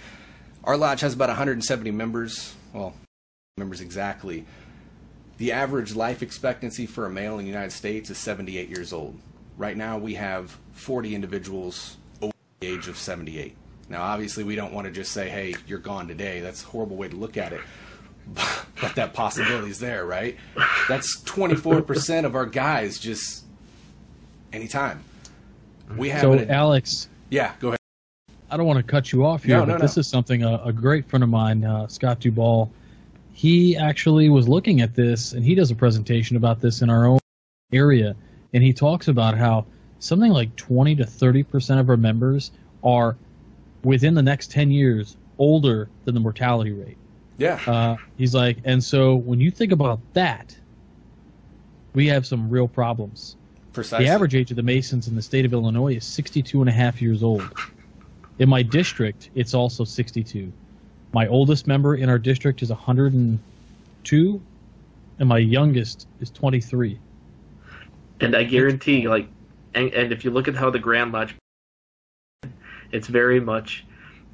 Speaker 1: Our lodge has about 170 members. Well, members exactly. The average life expectancy for a male in the United States is 78 years old. Right now, we have 40 individuals over the age of 78. Now, obviously, we don't want to just say, hey, you're gone today. That's a horrible way to look at it. <laughs> But that possibility is there, right? That's 24% of our guys just anytime.
Speaker 2: We have so, an, Alex.
Speaker 1: Yeah, go ahead.
Speaker 2: I don't want to cut you off here, no, but no, this is something a, a, great friend of mine, uh, Scott Duval, he actually was looking at this, and he does a presentation about this in our own area and he talks about how something like 20 to 30 percent of our members are within the next 10 years older than the mortality rate.
Speaker 1: Yeah.
Speaker 2: Uh, he's like, and so when you think about that, we have some real problems.
Speaker 1: Precisely.
Speaker 2: The average age of the Masons in the state of Illinois is 62 and a half years old. In my district, it's also 62. My oldest member in our district is 102, and my youngest is 23.
Speaker 3: And I guarantee, like, and, and if you look at how the Grand Lodge, it's very much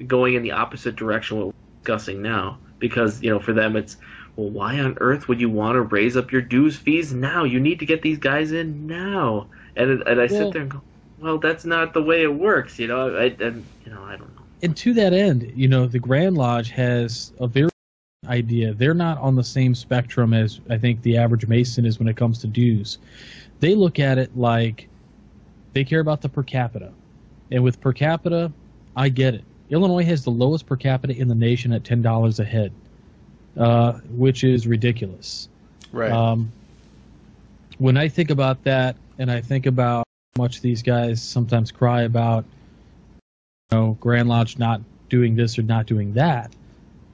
Speaker 3: going in the opposite direction what we're discussing now. Because, you know, for them it's, well, why on earth would you want to raise up your dues fees now? You need to get these guys in now. And and I well, sit there and go, well, that's not the way it works, you know. I and you know, I don't know.
Speaker 2: And to that end, you know, the Grand Lodge has a very idea. They're not on the same spectrum as I think the average Mason is when it comes to dues they look at it like they care about the per capita. And with per capita, I get it. Illinois has the lowest per capita in the nation at ten dollars a head, uh, which is ridiculous.
Speaker 1: Right.
Speaker 2: Um, when I think about that, and I think about how much these guys sometimes cry about, know, Grand Lodge not doing this or not doing that,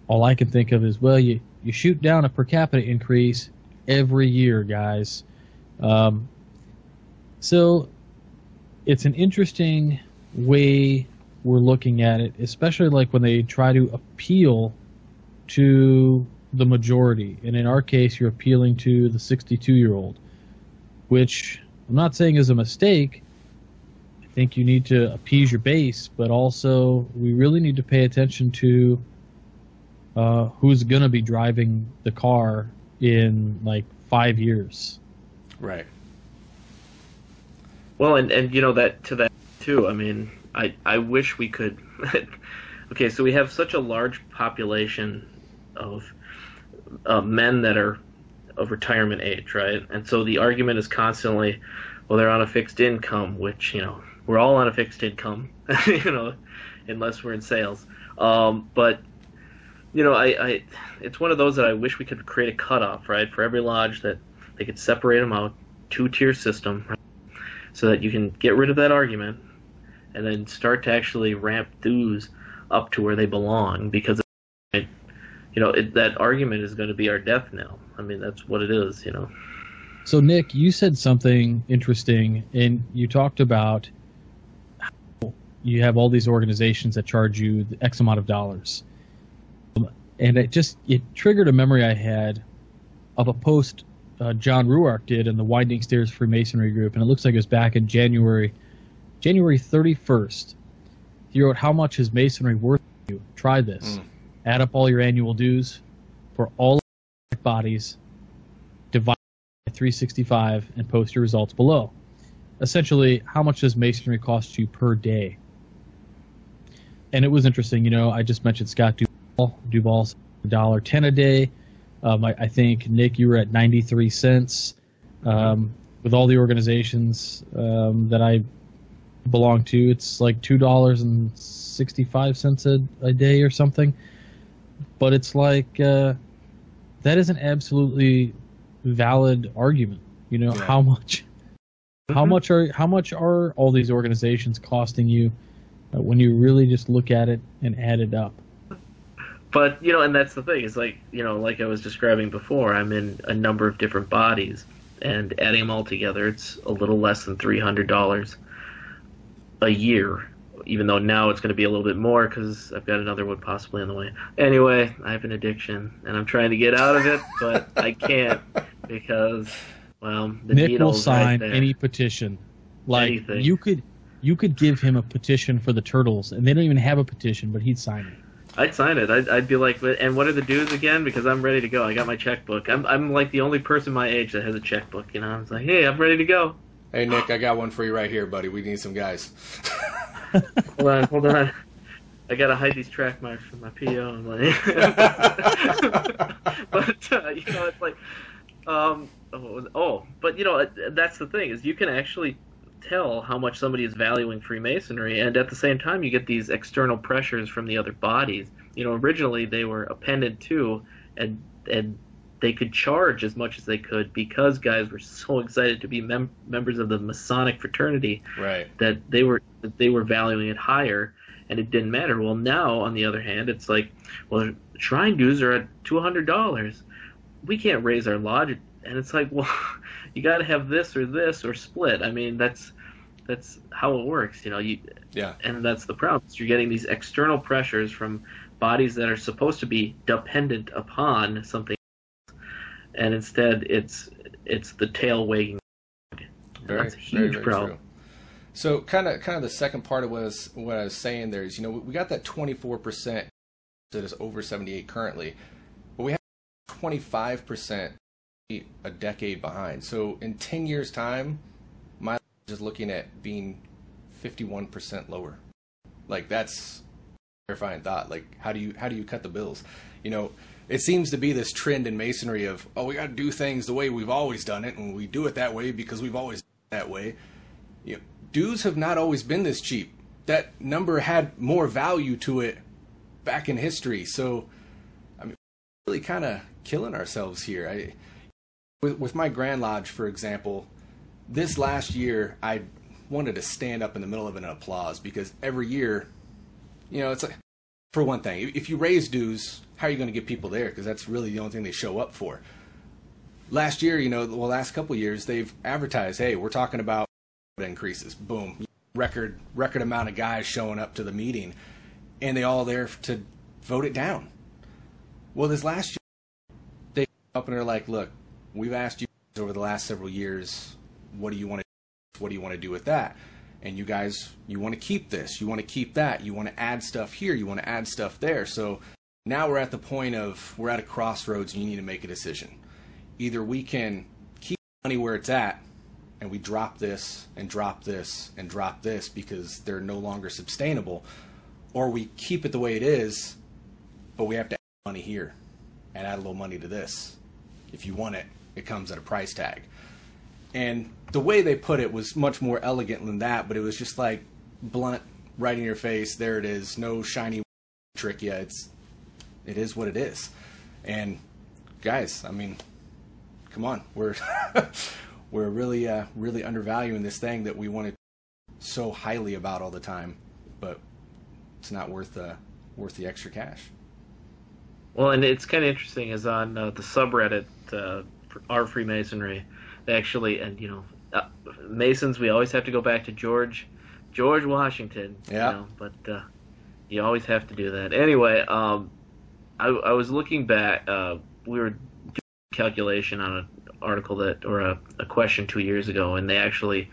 Speaker 2: all I can think of is, well, you you shoot down a per capita increase every year, guys. Um, so it's an interesting way we're looking at it, especially like when they try to appeal to the majority, and in our case, you're appealing to the 62 year old, which I'm not saying is a mistake. I think you need to appease your base, but also we really need to pay attention to uh, who's going to be driving the car in like five years.
Speaker 1: Right.
Speaker 3: Well, and and you know that to that too. I mean, I I wish we could. <laughs> okay, so we have such a large population of uh, men that are of retirement age, right? And so the argument is constantly, well, they're on a fixed income, which you know we're all on a fixed income, <laughs> you know, unless we're in sales. Um, but you know, I, I it's one of those that I wish we could create a cutoff, right, for every lodge that they could separate them out, two tier system, right? so that you can get rid of that argument and then start to actually ramp dues up to where they belong because you know it, that argument is going to be our death knell i mean that's what it is you know
Speaker 2: so nick you said something interesting and you talked about you have all these organizations that charge you the x amount of dollars and it just it triggered a memory i had of a post uh, John Ruark did in the Winding Stairs Freemasonry group, and it looks like it was back in January, January 31st. He wrote, "How much is masonry worth to you? Try this. Mm. Add up all your annual dues for all bodies, divide by 365, and post your results below. Essentially, how much does masonry cost you per day?" And it was interesting. You know, I just mentioned Scott Duval. Duval's dollar ten a day. Um, I, I, think Nick, you were at 93 cents. Um, with all the organizations um, that I belong to, it's like two dollars and sixty-five cents a, a day or something. But it's like uh, that is an absolutely valid argument. You know yeah. how much, mm-hmm. how much are how much are all these organizations costing you uh, when you really just look at it and add it up?
Speaker 3: but you know, and that's the thing. Is like you know, like I was describing before, I'm in a number of different bodies, and adding them all together, it's a little less than three hundred dollars a year. Even though now it's going to be a little bit more because I've got another one possibly on the way. Anyway, I have an addiction and I'm trying to get out of it, but I can't because well, the
Speaker 2: Nick will sign right any petition. Like Anything. you could, you could give him a petition for the turtles, and they don't even have a petition, but he'd sign it.
Speaker 3: I'd sign it. I'd, I'd be like, and what are the dues again? Because I'm ready to go. I got my checkbook. I'm I'm like the only person my age that has a checkbook. You know, I was like, hey, I'm ready to go.
Speaker 1: Hey Nick, I got one for you right here, buddy. We need some guys. <laughs>
Speaker 3: hold on, hold on. I gotta hide these track marks from my PO. I'm like, <laughs> but uh, you know, it's like, um, oh, oh, but you know, that's the thing is you can actually tell how much somebody is valuing Freemasonry, and at the same time, you get these external pressures from the other bodies. You know, originally they were appended to, and and they could charge as much as they could because guys were so excited to be mem- members of the Masonic fraternity
Speaker 1: right.
Speaker 3: that they were that they were valuing it higher, and it didn't matter. Well, now on the other hand, it's like, well, shrine dues are at two hundred dollars. We can't raise our lodge, and it's like, <laughs> well you got to have this or this or split. I mean, that's that's how it works, you know. You
Speaker 1: yeah,
Speaker 3: and that's the problem. You're getting these external pressures from bodies that are supposed to be dependent upon something, and instead it's it's the tail wagging.
Speaker 1: Very,
Speaker 3: that's a huge
Speaker 1: very, very
Speaker 3: problem.
Speaker 1: True. So kind of kind of the second part of what I was, what I was saying there is, you know, we got that 24% that is over 78 currently, but we have 25% a decade behind. So in 10 years' time, my is looking at being 51% lower. Like that's terrifying thought. Like how do you how do you cut the bills? You know, it seems to be this trend in masonry of oh we got to do things the way we've always done it, and we do it that way because we've always done it that way. You know, dues have not always been this cheap. That number had more value to it back in history. So, I mean, really kind of killing ourselves here. I with, with my Grand Lodge, for example, this last year I wanted to stand up in the middle of an applause because every year, you know, it's like, for one thing, if you raise dues, how are you going to get people there? Because that's really the only thing they show up for. Last year, you know, the last couple years, they've advertised, hey, we're talking about increases. Boom, record record amount of guys showing up to the meeting, and they all there to vote it down. Well, this last year they up and they're like, look, we've asked you over the last several years, what do you want to, what do you want to do with that? And you guys, you want to keep this, you want to keep that, you want to add stuff here, you want to add stuff there. So now we're at the point of we're at a crossroads and you need to make a decision. Either we can keep money where it's at and we drop this and drop this and drop this because they're no longer sustainable, or we keep it the way it is, but we have to add money here and add a little money to this. If you want it, it comes at a price tag. And the way they put it was much more elegant than that, but it was just like blunt, right in your face. There it is. No shiny trick. Yeah, it's it is what it is. And guys, I mean, come on, we're <laughs> we're really uh, really undervaluing this thing that we wanted so highly about all the time, but it's not worth uh, worth the extra cash.
Speaker 3: Well, and it's kind of interesting is on uh, the subreddit uh, our Freemasonry, they actually and you know uh, Masons we always have to go back to George George Washington.
Speaker 1: Yeah.
Speaker 3: You know, but uh, you always have to do that. Anyway, um, I, I was looking back. Uh, we were doing a calculation on an article that or a, a question two years ago, and they actually,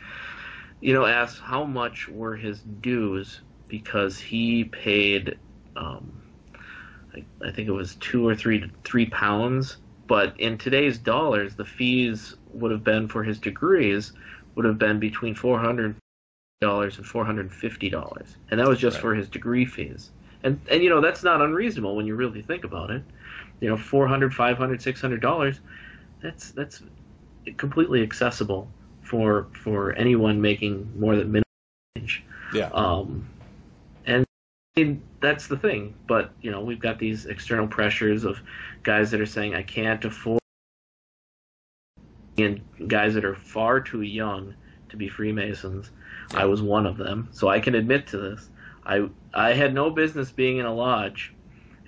Speaker 3: you know, asked how much were his dues because he paid. Um, I, I think it was two or three three pounds but in today's dollars, the fees would have been for his degrees would have been between four hundred dollars and four hundred fifty dollars, and that was just
Speaker 1: Right.
Speaker 3: for his degree fees. And and you know that's not unreasonable when you really think about it. You know, 400 500 600 dollars. That's that's completely accessible for for anyone making more than minimum wage.
Speaker 1: Yeah.
Speaker 3: Um, and mean, that's the thing. But you know, we've got these external pressures of guys that are saying I can't afford, and guys that are far too young to be Freemasons. I was one of them, so I can admit to this. I I had no business being in a lodge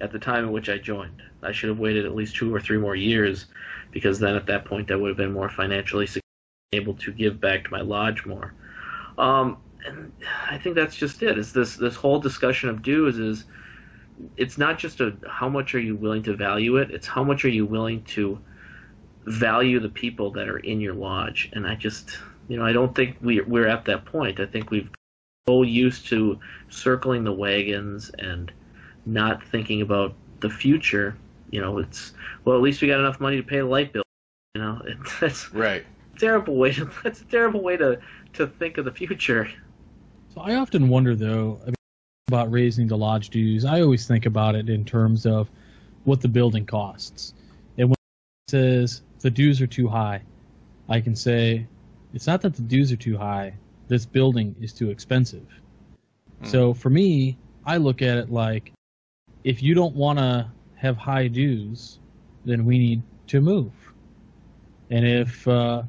Speaker 3: at the time in which I joined. I should have waited at least two or three more years, because then at that point I would have been more financially able to give back to my lodge more. Um, and I think that's just it. Is this this whole discussion of dues is it's not just a how much are you willing to value it. It's how much are you willing to value the people that are in your lodge. And I just you know I don't think we we're at that point. I think we've so used to circling the wagons and not thinking about the future. You know, it's well at least we got enough money to pay the light bill. You know, <laughs> that's
Speaker 1: Right.
Speaker 3: terrible way to <laughs> that's a terrible way to to think of the future.
Speaker 2: So I often wonder, though, about raising the lodge dues. I always think about it in terms of what the building costs. And when it says the dues are too high, I can say it's not that the dues are too high. This building is too expensive. So for me, I look at it like if you don't want to have high dues, then we need to move. And if uh,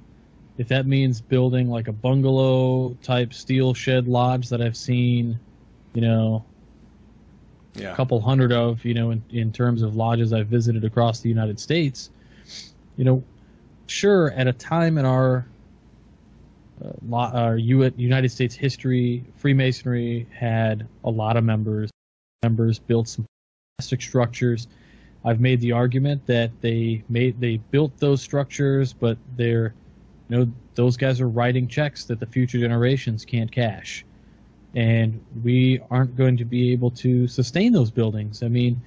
Speaker 2: if that means building like a bungalow type steel shed lodge that I've seen, you know,
Speaker 1: Yeah.
Speaker 2: a couple hundred of, you know, in, in terms of lodges I've visited across the United States, you know, sure, at a time in our uh, our U- United States history, Freemasonry had a lot of members. Members built some plastic structures. I've made the argument that they made they built those structures, but they're you know those guys are writing checks that the future generations can't cash. And we aren't going to be able to sustain those buildings. I mean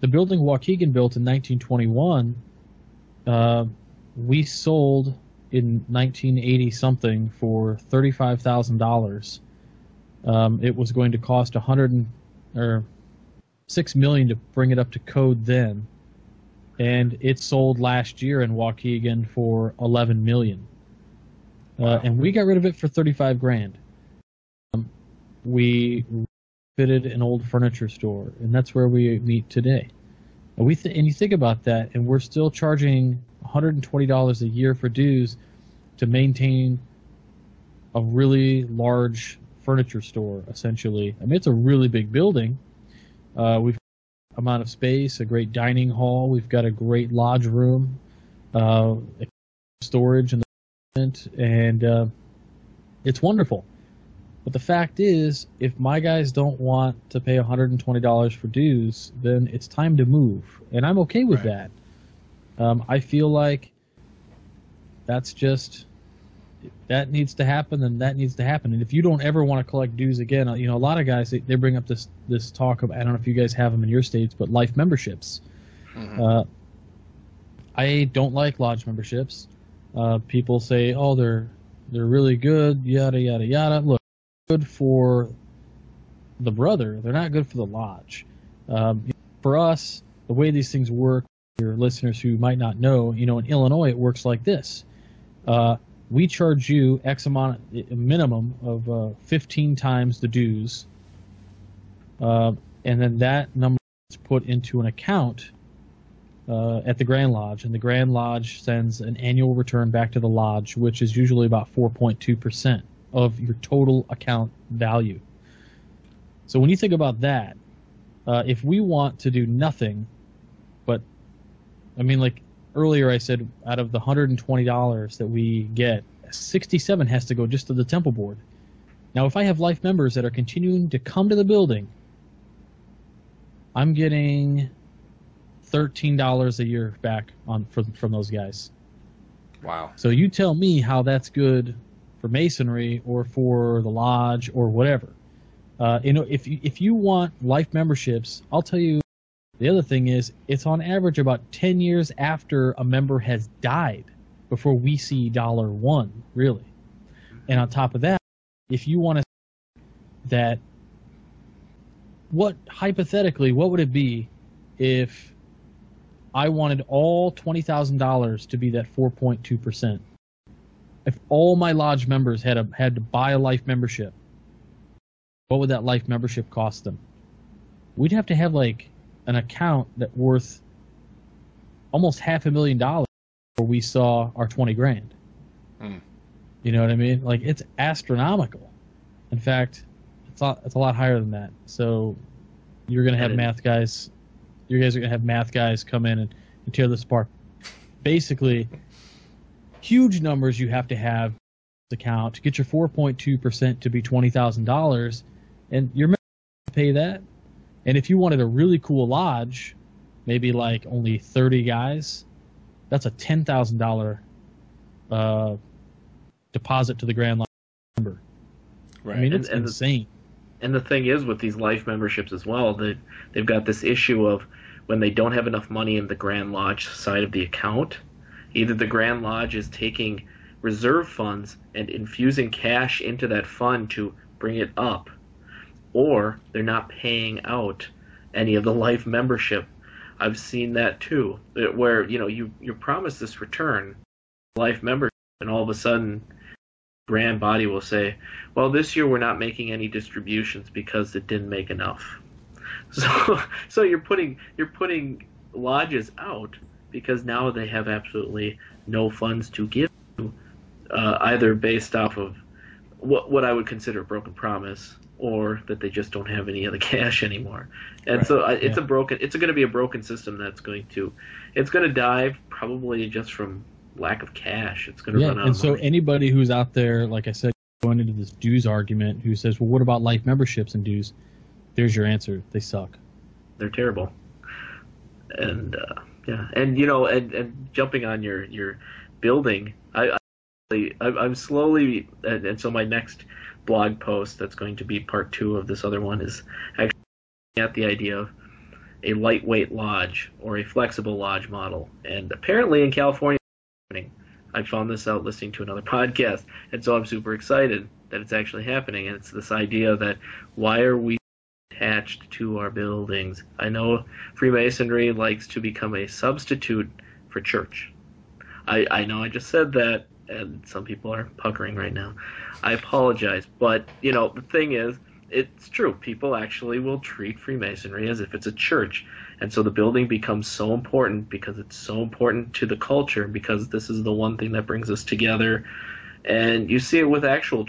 Speaker 2: the building waukegan built in 1921 uh, we sold in 1980 something for $35000 um, it was going to cost 100 and, or 6 million to bring it up to code then. And it sold last year in waukegan for 11 million uh, and we got rid of it for 35 grand. Um, we fitted an old furniture store, and that's where we meet today. And we th- and you think about that, and we're still charging 120 dollars a year for dues to maintain a really large furniture store. Essentially, I mean it's a really big building. Uh, we've got amount of space, a great dining hall. We've got a great lodge room, uh, storage, and and uh, it's wonderful. But the fact is, if my guys don't want to pay $120 for dues, then it's time to move, and I'm okay with
Speaker 1: Right.
Speaker 2: that. Um, I feel like that's just that needs to happen, and that needs to happen. And if you don't ever want to collect dues again, you know, a lot of guys they, they bring up this this talk of I don't know if you guys have them in your states, but life memberships. Mm-hmm. Uh, I don't like lodge memberships. Uh, people say, oh, they're they're really good, yada yada yada. Look, good for the brother. They're not good for the lodge. Um, for us, the way these things work, your listeners who might not know, you know, in Illinois it works like this. Uh, we charge you X amount, a minimum of uh, 15 times the dues, uh, and then that number is put into an account uh, at the Grand Lodge, and the Grand Lodge sends an annual return back to the lodge, which is usually about 4.2% of your total account value. So when you think about that, uh, if we want to do nothing, but I mean, like earlier I said, out of the $120 that we get, 67 has to go just to the temple board. Now, if I have life members that are continuing to come to the building, I'm getting $13 a year back on from from those guys.
Speaker 4: Wow.
Speaker 2: So you tell me how that's good for masonry or for the lodge or whatever. Uh, you know, if you, if you want life memberships, I'll tell you the other thing is, it's on average about 10 years after a member has died before we see dollar one, really. And on top of that, if you want to that what hypothetically what would it be if I wanted all twenty thousand dollars to be that four point two percent? If all my lodge members had a, had to buy a life membership, what would that life membership cost them? We'd have to have like an account that worth almost half a million dollars where we saw our 20 grand. Hmm. You know what I mean? Like it's astronomical. In fact, it's a, it's a lot higher than that. So you're going to have math guys, you guys are going to have math guys come in and, and tear this apart. Basically, huge numbers you have to have this account to get your 4.2% to be $20,000 and you're to pay that and if you wanted a really cool lodge, maybe like only 30 guys, that's a $10,000 uh, deposit to the Grand Lodge member. Right. I mean, it's and, and insane.
Speaker 3: The, and the thing is with these life memberships as well, that they've got this issue of when they don't have enough money in the Grand Lodge side of the account, either the Grand Lodge is taking reserve funds and infusing cash into that fund to bring it up – or they're not paying out any of the life membership. I've seen that too, uh, where you know you you promise this return, life membership, and all of a sudden, grand body will say, "Well, this year we're not making any distributions because it didn't make enough." So <laughs> so you're putting you're putting lodges out because now they have absolutely no funds to give, uh, either based off of what what I would consider a broken promise or that they just don't have any of the <laughs> cash anymore. And right. so uh, it's yeah. a broken. It's going to be a broken system that's going to, it's going to die probably just from lack of cash. It's going to
Speaker 2: yeah,
Speaker 3: run out.
Speaker 2: And so money. anybody who's out there, like I said, going into this dues argument, who says, "Well, what about life memberships and dues?" There's your answer. They suck.
Speaker 3: They're terrible. And uh, yeah, and you know, and, and jumping on your your building, I, I I'm slowly, and, and so my next blog post that's going to be part two of this other one is actually at the idea of a lightweight lodge or a flexible lodge model. And apparently in California, I found this out listening to another <laughs> podcast, and so I'm super excited that it's actually happening. And it's this idea that why are we attached to our buildings? I know Freemasonry likes to become a substitute for church. I, I know I just said that, and some people are puckering right now. I apologize, but you know the thing is, it's true. People actually will treat Freemasonry as if it's a church, and so the building becomes so important because it's so important to the culture because this is the one thing that brings us together. And you see it with actual.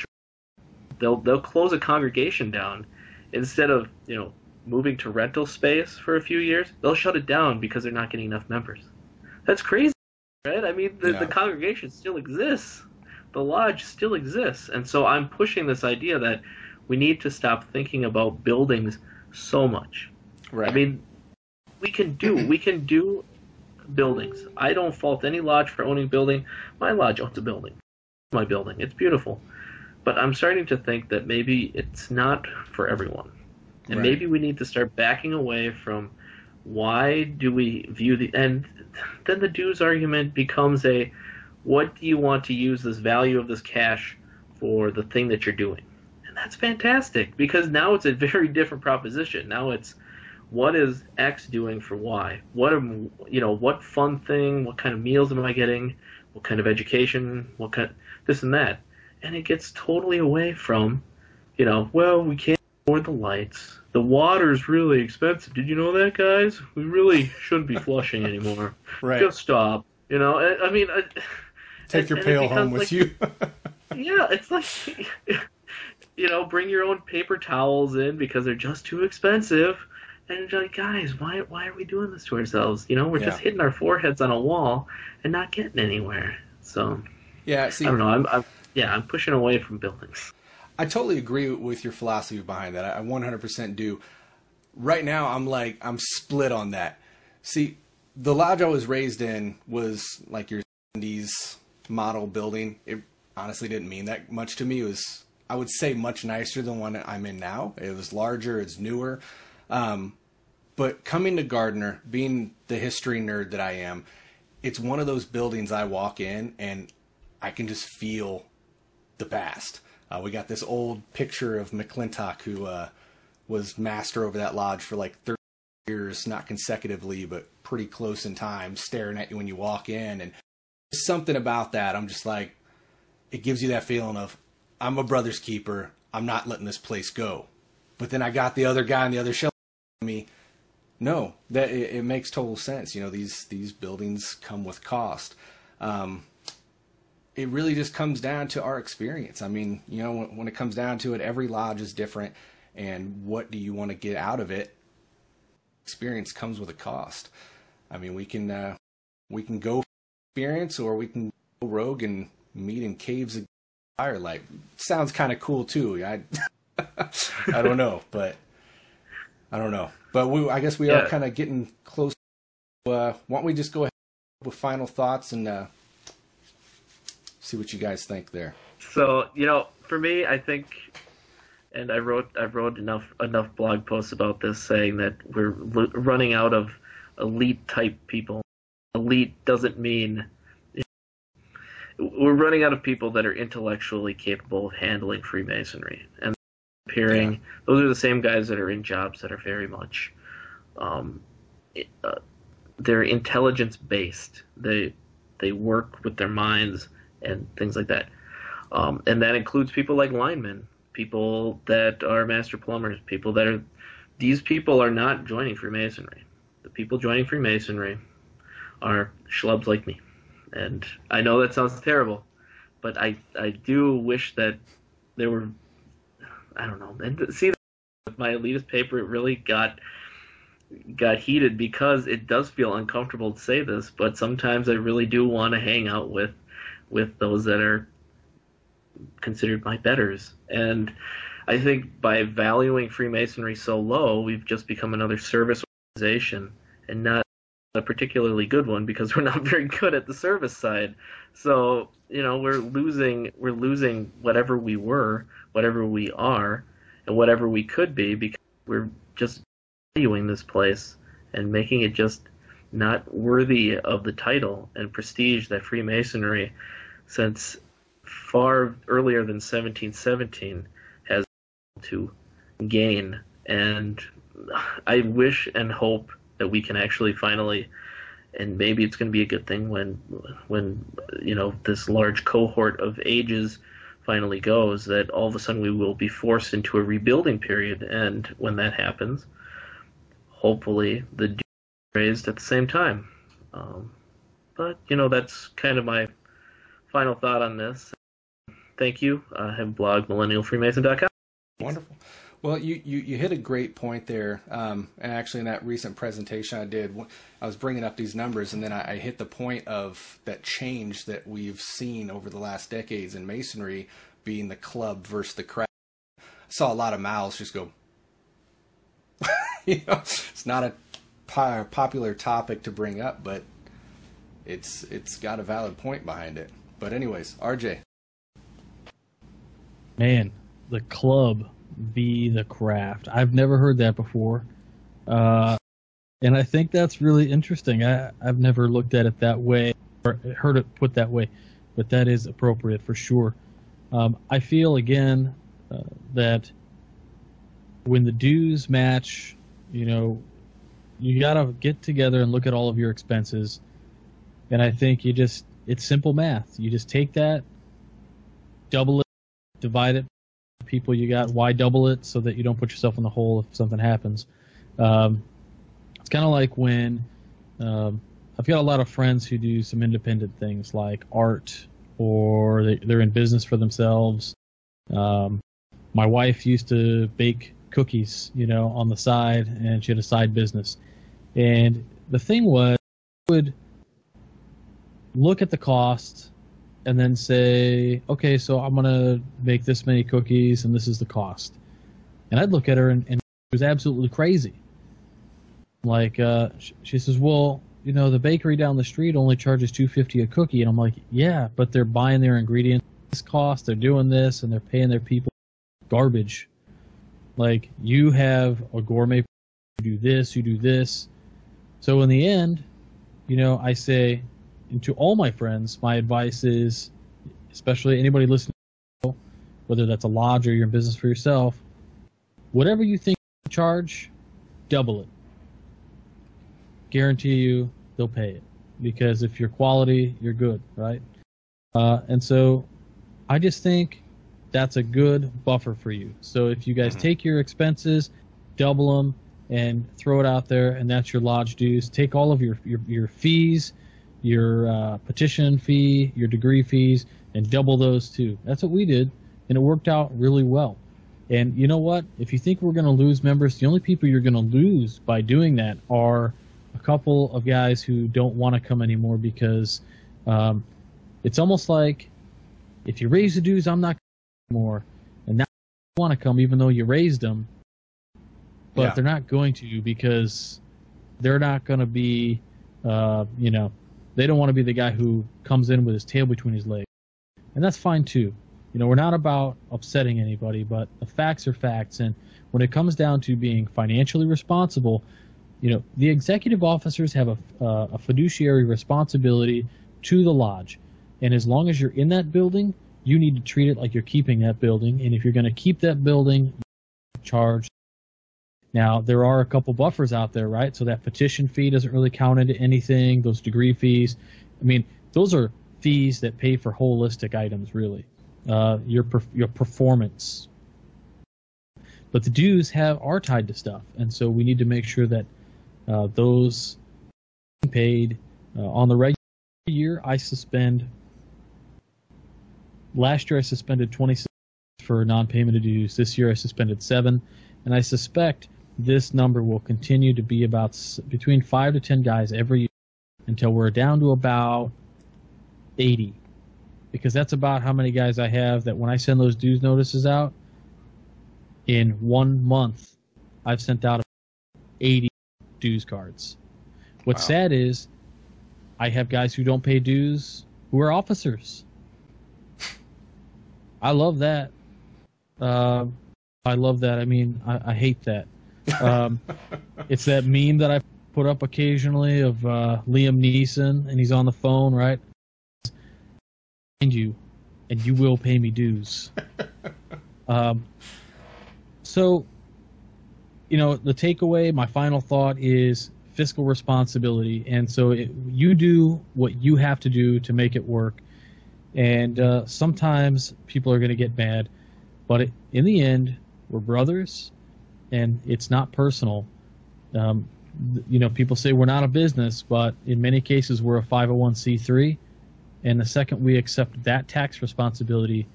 Speaker 3: They'll they'll close a congregation down instead of you know moving to rental space for a few years. They'll shut it down because they're not getting enough members. That's crazy right? I mean, the, yeah. the congregation still exists, the lodge still exists, and so I'm pushing this idea that we need to stop thinking about buildings so much. Right. I mean, we can do <clears throat> we can do buildings. I don't fault any lodge for owning a building. My lodge owns a building. My building. It's beautiful. But I'm starting to think that maybe it's not for everyone. And
Speaker 1: Right.
Speaker 3: maybe we need to start backing away from why do we view the and then the dues argument becomes a what do you want to use this value of this cash for the thing that you're doing? And that's fantastic because now it's a very different proposition. Now it's what is X doing for Y? What am you know, what fun thing, what kind of meals am I getting? What kind of education? What kind this and that. And it gets totally away from, you know, well, we can't afford the lights. The water's really expensive. Did you know that, guys? We really shouldn't be flushing anymore. <laughs>
Speaker 1: Right.
Speaker 3: Just stop. You know, I, I mean, I,
Speaker 1: Take
Speaker 3: and-
Speaker 1: your
Speaker 3: and
Speaker 1: pail home with
Speaker 3: like-
Speaker 1: you. <laughs>
Speaker 3: yeah, it's like <laughs> you know, bring your own paper towels in because they're just too expensive. And you're like, guys, why why are we doing this to ourselves? You know, we're just hitting our foreheads on a wall and not getting anywhere. So
Speaker 1: yeah. See,
Speaker 3: I don't know. I'm, I'm yeah, I'm pushing away from buildings.
Speaker 1: I totally agree with your philosophy behind that. I 100% do. Right now, I'm like, I'm split on that. See, the lodge I was raised in was like your 70s model building. It honestly didn't mean that much to me. It was, I would say, much nicer than one I'm in now. It was larger, it's newer. Um, but coming to Gardner, being the history nerd that I am, it's one of those buildings I walk in and I can just feel the past. Uh, we got this old picture of McClintock, who uh, was master over that lodge for like 30 years, not consecutively, but pretty close in time, staring at you when you walk in. And something about that. I'm just like, it gives you that feeling of, I'm a brother's keeper. I'm not letting this place go. But then I got the other guy on the other shelf me. No, that it, it makes total sense. You know, these these buildings come with cost. Um, it really just comes down to our experience. I mean, you know, when, when it comes down to it, every lodge is different, and what do you want to get out of it? Experience comes with a cost. I mean, we can uh, we can go experience, or we can go rogue and meet in caves of firelight. Sounds kind of cool too. I <laughs> I don't know, but I don't know. But we, I guess we are kind of getting close. Uh, why don't we just go ahead with final thoughts and uh, see what you guys think there?
Speaker 3: So you know, for me, I think, and I wrote I wrote enough enough blog posts about this, saying that we're l- running out of elite type people. Elite doesn't mean we're running out of people that are intellectually capable of handling Freemasonry, and appearing those are the same guys that are in jobs that are very much, um, it- uh, they're intelligence based. They they work with their minds and things like that. Um, and that includes people like linemen, people that are master plumbers, people that are. These people are not joining Freemasonry. The people joining Freemasonry are schlubs like me, and I know that sounds terrible, but I I do wish that there were. I don't know. And see my elitist paper, it really got got heated because it does feel uncomfortable to say this, but sometimes I really do want to hang out with with those that are considered my betters. And I think by valuing Freemasonry so low, we've just become another service organization and not a particularly good one because we're not <laughs> very good at the service side. So, you know, we're losing we're losing whatever we were, whatever we are, and whatever we could be because we're just valuing this place and making it just not worthy of the title and prestige that Freemasonry since far earlier than 1717 has to gain. And I wish and hope that we can actually finally and maybe it's going to be a good thing when when you know this large cohort of ages finally goes that all of a sudden we will be forced into a rebuilding period. And when that happens hopefully the raised at the same time. Um, but you know that's kind of my final thought on this thank you i have blog millennialfreemason.com
Speaker 1: Wonderful. Well, you, you, you hit a great point there. Um, and actually, in that recent presentation I did, I was bringing up these numbers, and then I, I hit the point of that change that we've seen over the last decades in masonry being the club versus the crowd. I saw a lot of mouths just go, <laughs> you know, it's not a popular topic to bring up, but
Speaker 4: it's it's got a valid point behind it. But anyways, RJ.
Speaker 2: Man, the club be the craft. I've never heard that before. Uh, and I think that's really interesting. I, I've never looked at it that way or heard it put that way, but that is appropriate for sure. Um, I feel again uh, that when the dues match, you know, you got to get together and look at all of your expenses. And I think you just, it's simple math. You just take that, double it, divide it, people you got, why double it so that you don't put yourself in the hole if something happens. Um, it's kind of like when um, I've got a lot of friends who do some independent things like art or they, are in business for themselves. Um, my wife used to bake cookies, you know, on the side, and she had a side business. And the thing was, would look at the cost and then say, okay, so I'm going to make this many cookies and this is the cost. And I'd look at her and, and it was absolutely crazy. Like, uh, she says, well, you know, the bakery down the street only charges 250 a cookie. And I'm like, yeah, but they're buying their ingredients this cost, they're doing this, and they're paying their people garbage. Like, you have a gourmet, you do this, you do this. So in the end, you know, I say, and to all my friends, my advice is, especially anybody listening, whether that's a lodge or you're in business for yourself, whatever you think you charge, double it. Guarantee you they'll pay it because if you're quality, you're good, right? Uh, and so I just think that's a good buffer for you. So if you guys mm-hmm. take your expenses, double them, and throw it out there, and that's your lodge dues. Take all of your your, your fees your uh, petition fee, your degree fees, and double those too. That's what we did, and it worked out really well. And you know what? If you think we're going to lose members, the only people you're going to lose by doing that are a couple of guys who don't want to come anymore because um, it's almost like if you raise the dues, I'm not anymore, and now want to come even though you raised them, but yeah. they're not going to because they're not going to be, uh, you know, they don't want to be the guy who comes in with his tail between his legs. And that's fine too. You know, we're not about upsetting anybody, but the facts are facts. And when it comes down to being financially responsible, you know, the executive officers have a, uh, a fiduciary responsibility to the lodge. And as long as you're in that building, you need to treat it like you're keeping that building. And if you're going to keep that building, charge now, there are a couple buffers out there, right? So that petition fee doesn't really count into anything, those degree fees. I mean, those are fees that pay for holistic items, really. Uh, your your performance. But the dues have are tied to stuff, and so we need to make sure that uh, those paid uh, on the regular year. I suspend. Last year I suspended 26 for non-payment of dues. This year I suspended seven, and I suspect this number will continue to be about between five to ten guys every year until we're down to about 80 because that's about how many guys I have that when I send those dues notices out in one month I've sent out 80 dues cards. What's wow. sad is I have guys who don't pay dues who are officers. <laughs> I love that. Uh, I love that. I mean, I, I hate that. Um, it's that meme that I put up occasionally of uh, Liam Neeson, and he's on the phone, right? And you, and you will pay me dues. um, so, you know, the takeaway, my final thought is fiscal responsibility, and so it, you do what you have to do to make it work. And uh, sometimes people are going to get mad, but it, in the end, we're brothers and it's not personal. Um, you know, people say we're not a business, but in many cases we're a 501c3, and the second we accept that tax responsibility,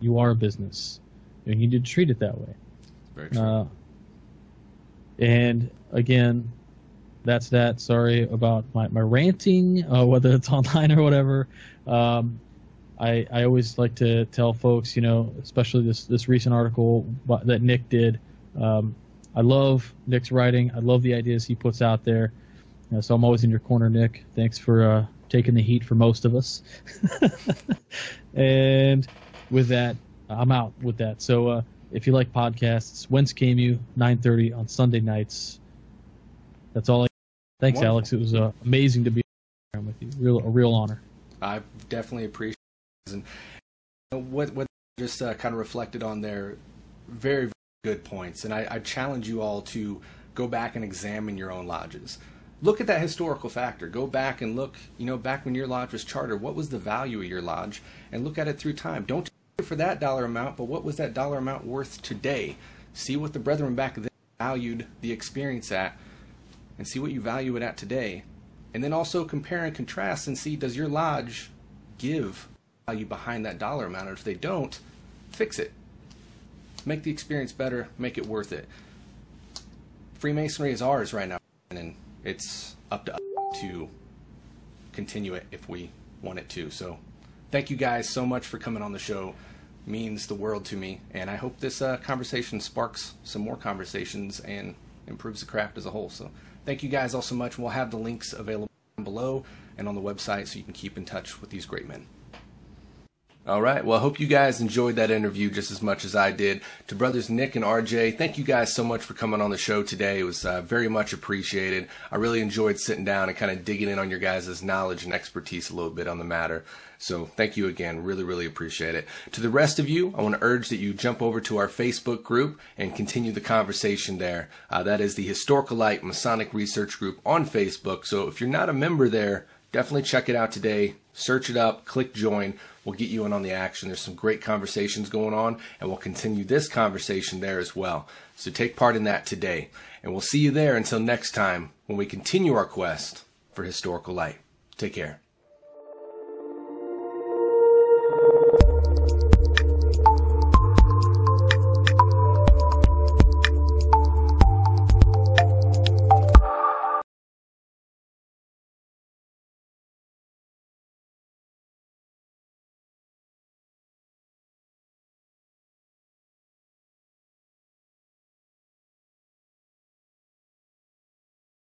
Speaker 2: you are a business, and you need to treat it that way.
Speaker 4: Very true. Uh,
Speaker 2: and again, that's that. Sorry about my, my ranting, uh, whether it's <laughs> online or whatever. Um, I, I always like to tell folks, you know, especially this, this recent article that Nick did, um, I love Nick's writing. I love the ideas he puts out there. so I'm always in your corner, Nick. Thanks for uh, taking the heat for most of us. <laughs> and with that, I'm out with that. So uh, if you like podcasts, Whence Came You, 9:30 on Sunday nights. That's all. I. Thanks, Wonderful. Alex. It was uh, amazing to be with you. Real, a real honor.
Speaker 4: I definitely appreciate it. And what what just uh, kind of reflected on their very, very good points, and I, I challenge you all to go back and examine your own lodges look at that historical factor. Go back and look, you know, back when your lodge was chartered, what was the value of your lodge? And look at it through time. Don't for that dollar amount, but what was that dollar amount worth today? See what the brethren back then valued the experience at, and see what you value it at today. And then also compare and contrast and see does your lodge give value behind that dollar amount? Or if they don't, fix it. Make the experience better, make it worth it. Freemasonry is ours right now. And it's up to us to continue it if we want it to. So, thank you guys so much for coming on the show. Means the world to me, and I hope this uh, conversation sparks some more conversations and improves the craft as a whole. So, thank you guys all so much. We'll have the links available below and on the website so you can keep in touch with these great men.
Speaker 1: All right. Well, I hope you guys enjoyed that interview just as much as I did. To brothers Nick and RJ, thank you guys so much for coming on the show today. It was uh, very much appreciated. I really enjoyed sitting down and kind of digging in on your guys' knowledge and expertise a little bit on the matter. So thank you again. Really, really appreciate it. To the rest of you, I want to urge that you jump over to our Facebook group and continue the conversation there. Uh, that is the Historical Light Masonic Research Group on Facebook. So if you're not a member there, definitely check it out today. Search it up, click join. We'll get you in on the action. There's some great conversations going on, and we'll continue this conversation there as well. So take part in that today. And we'll see you there until next time when we continue our quest for historical light. Take care.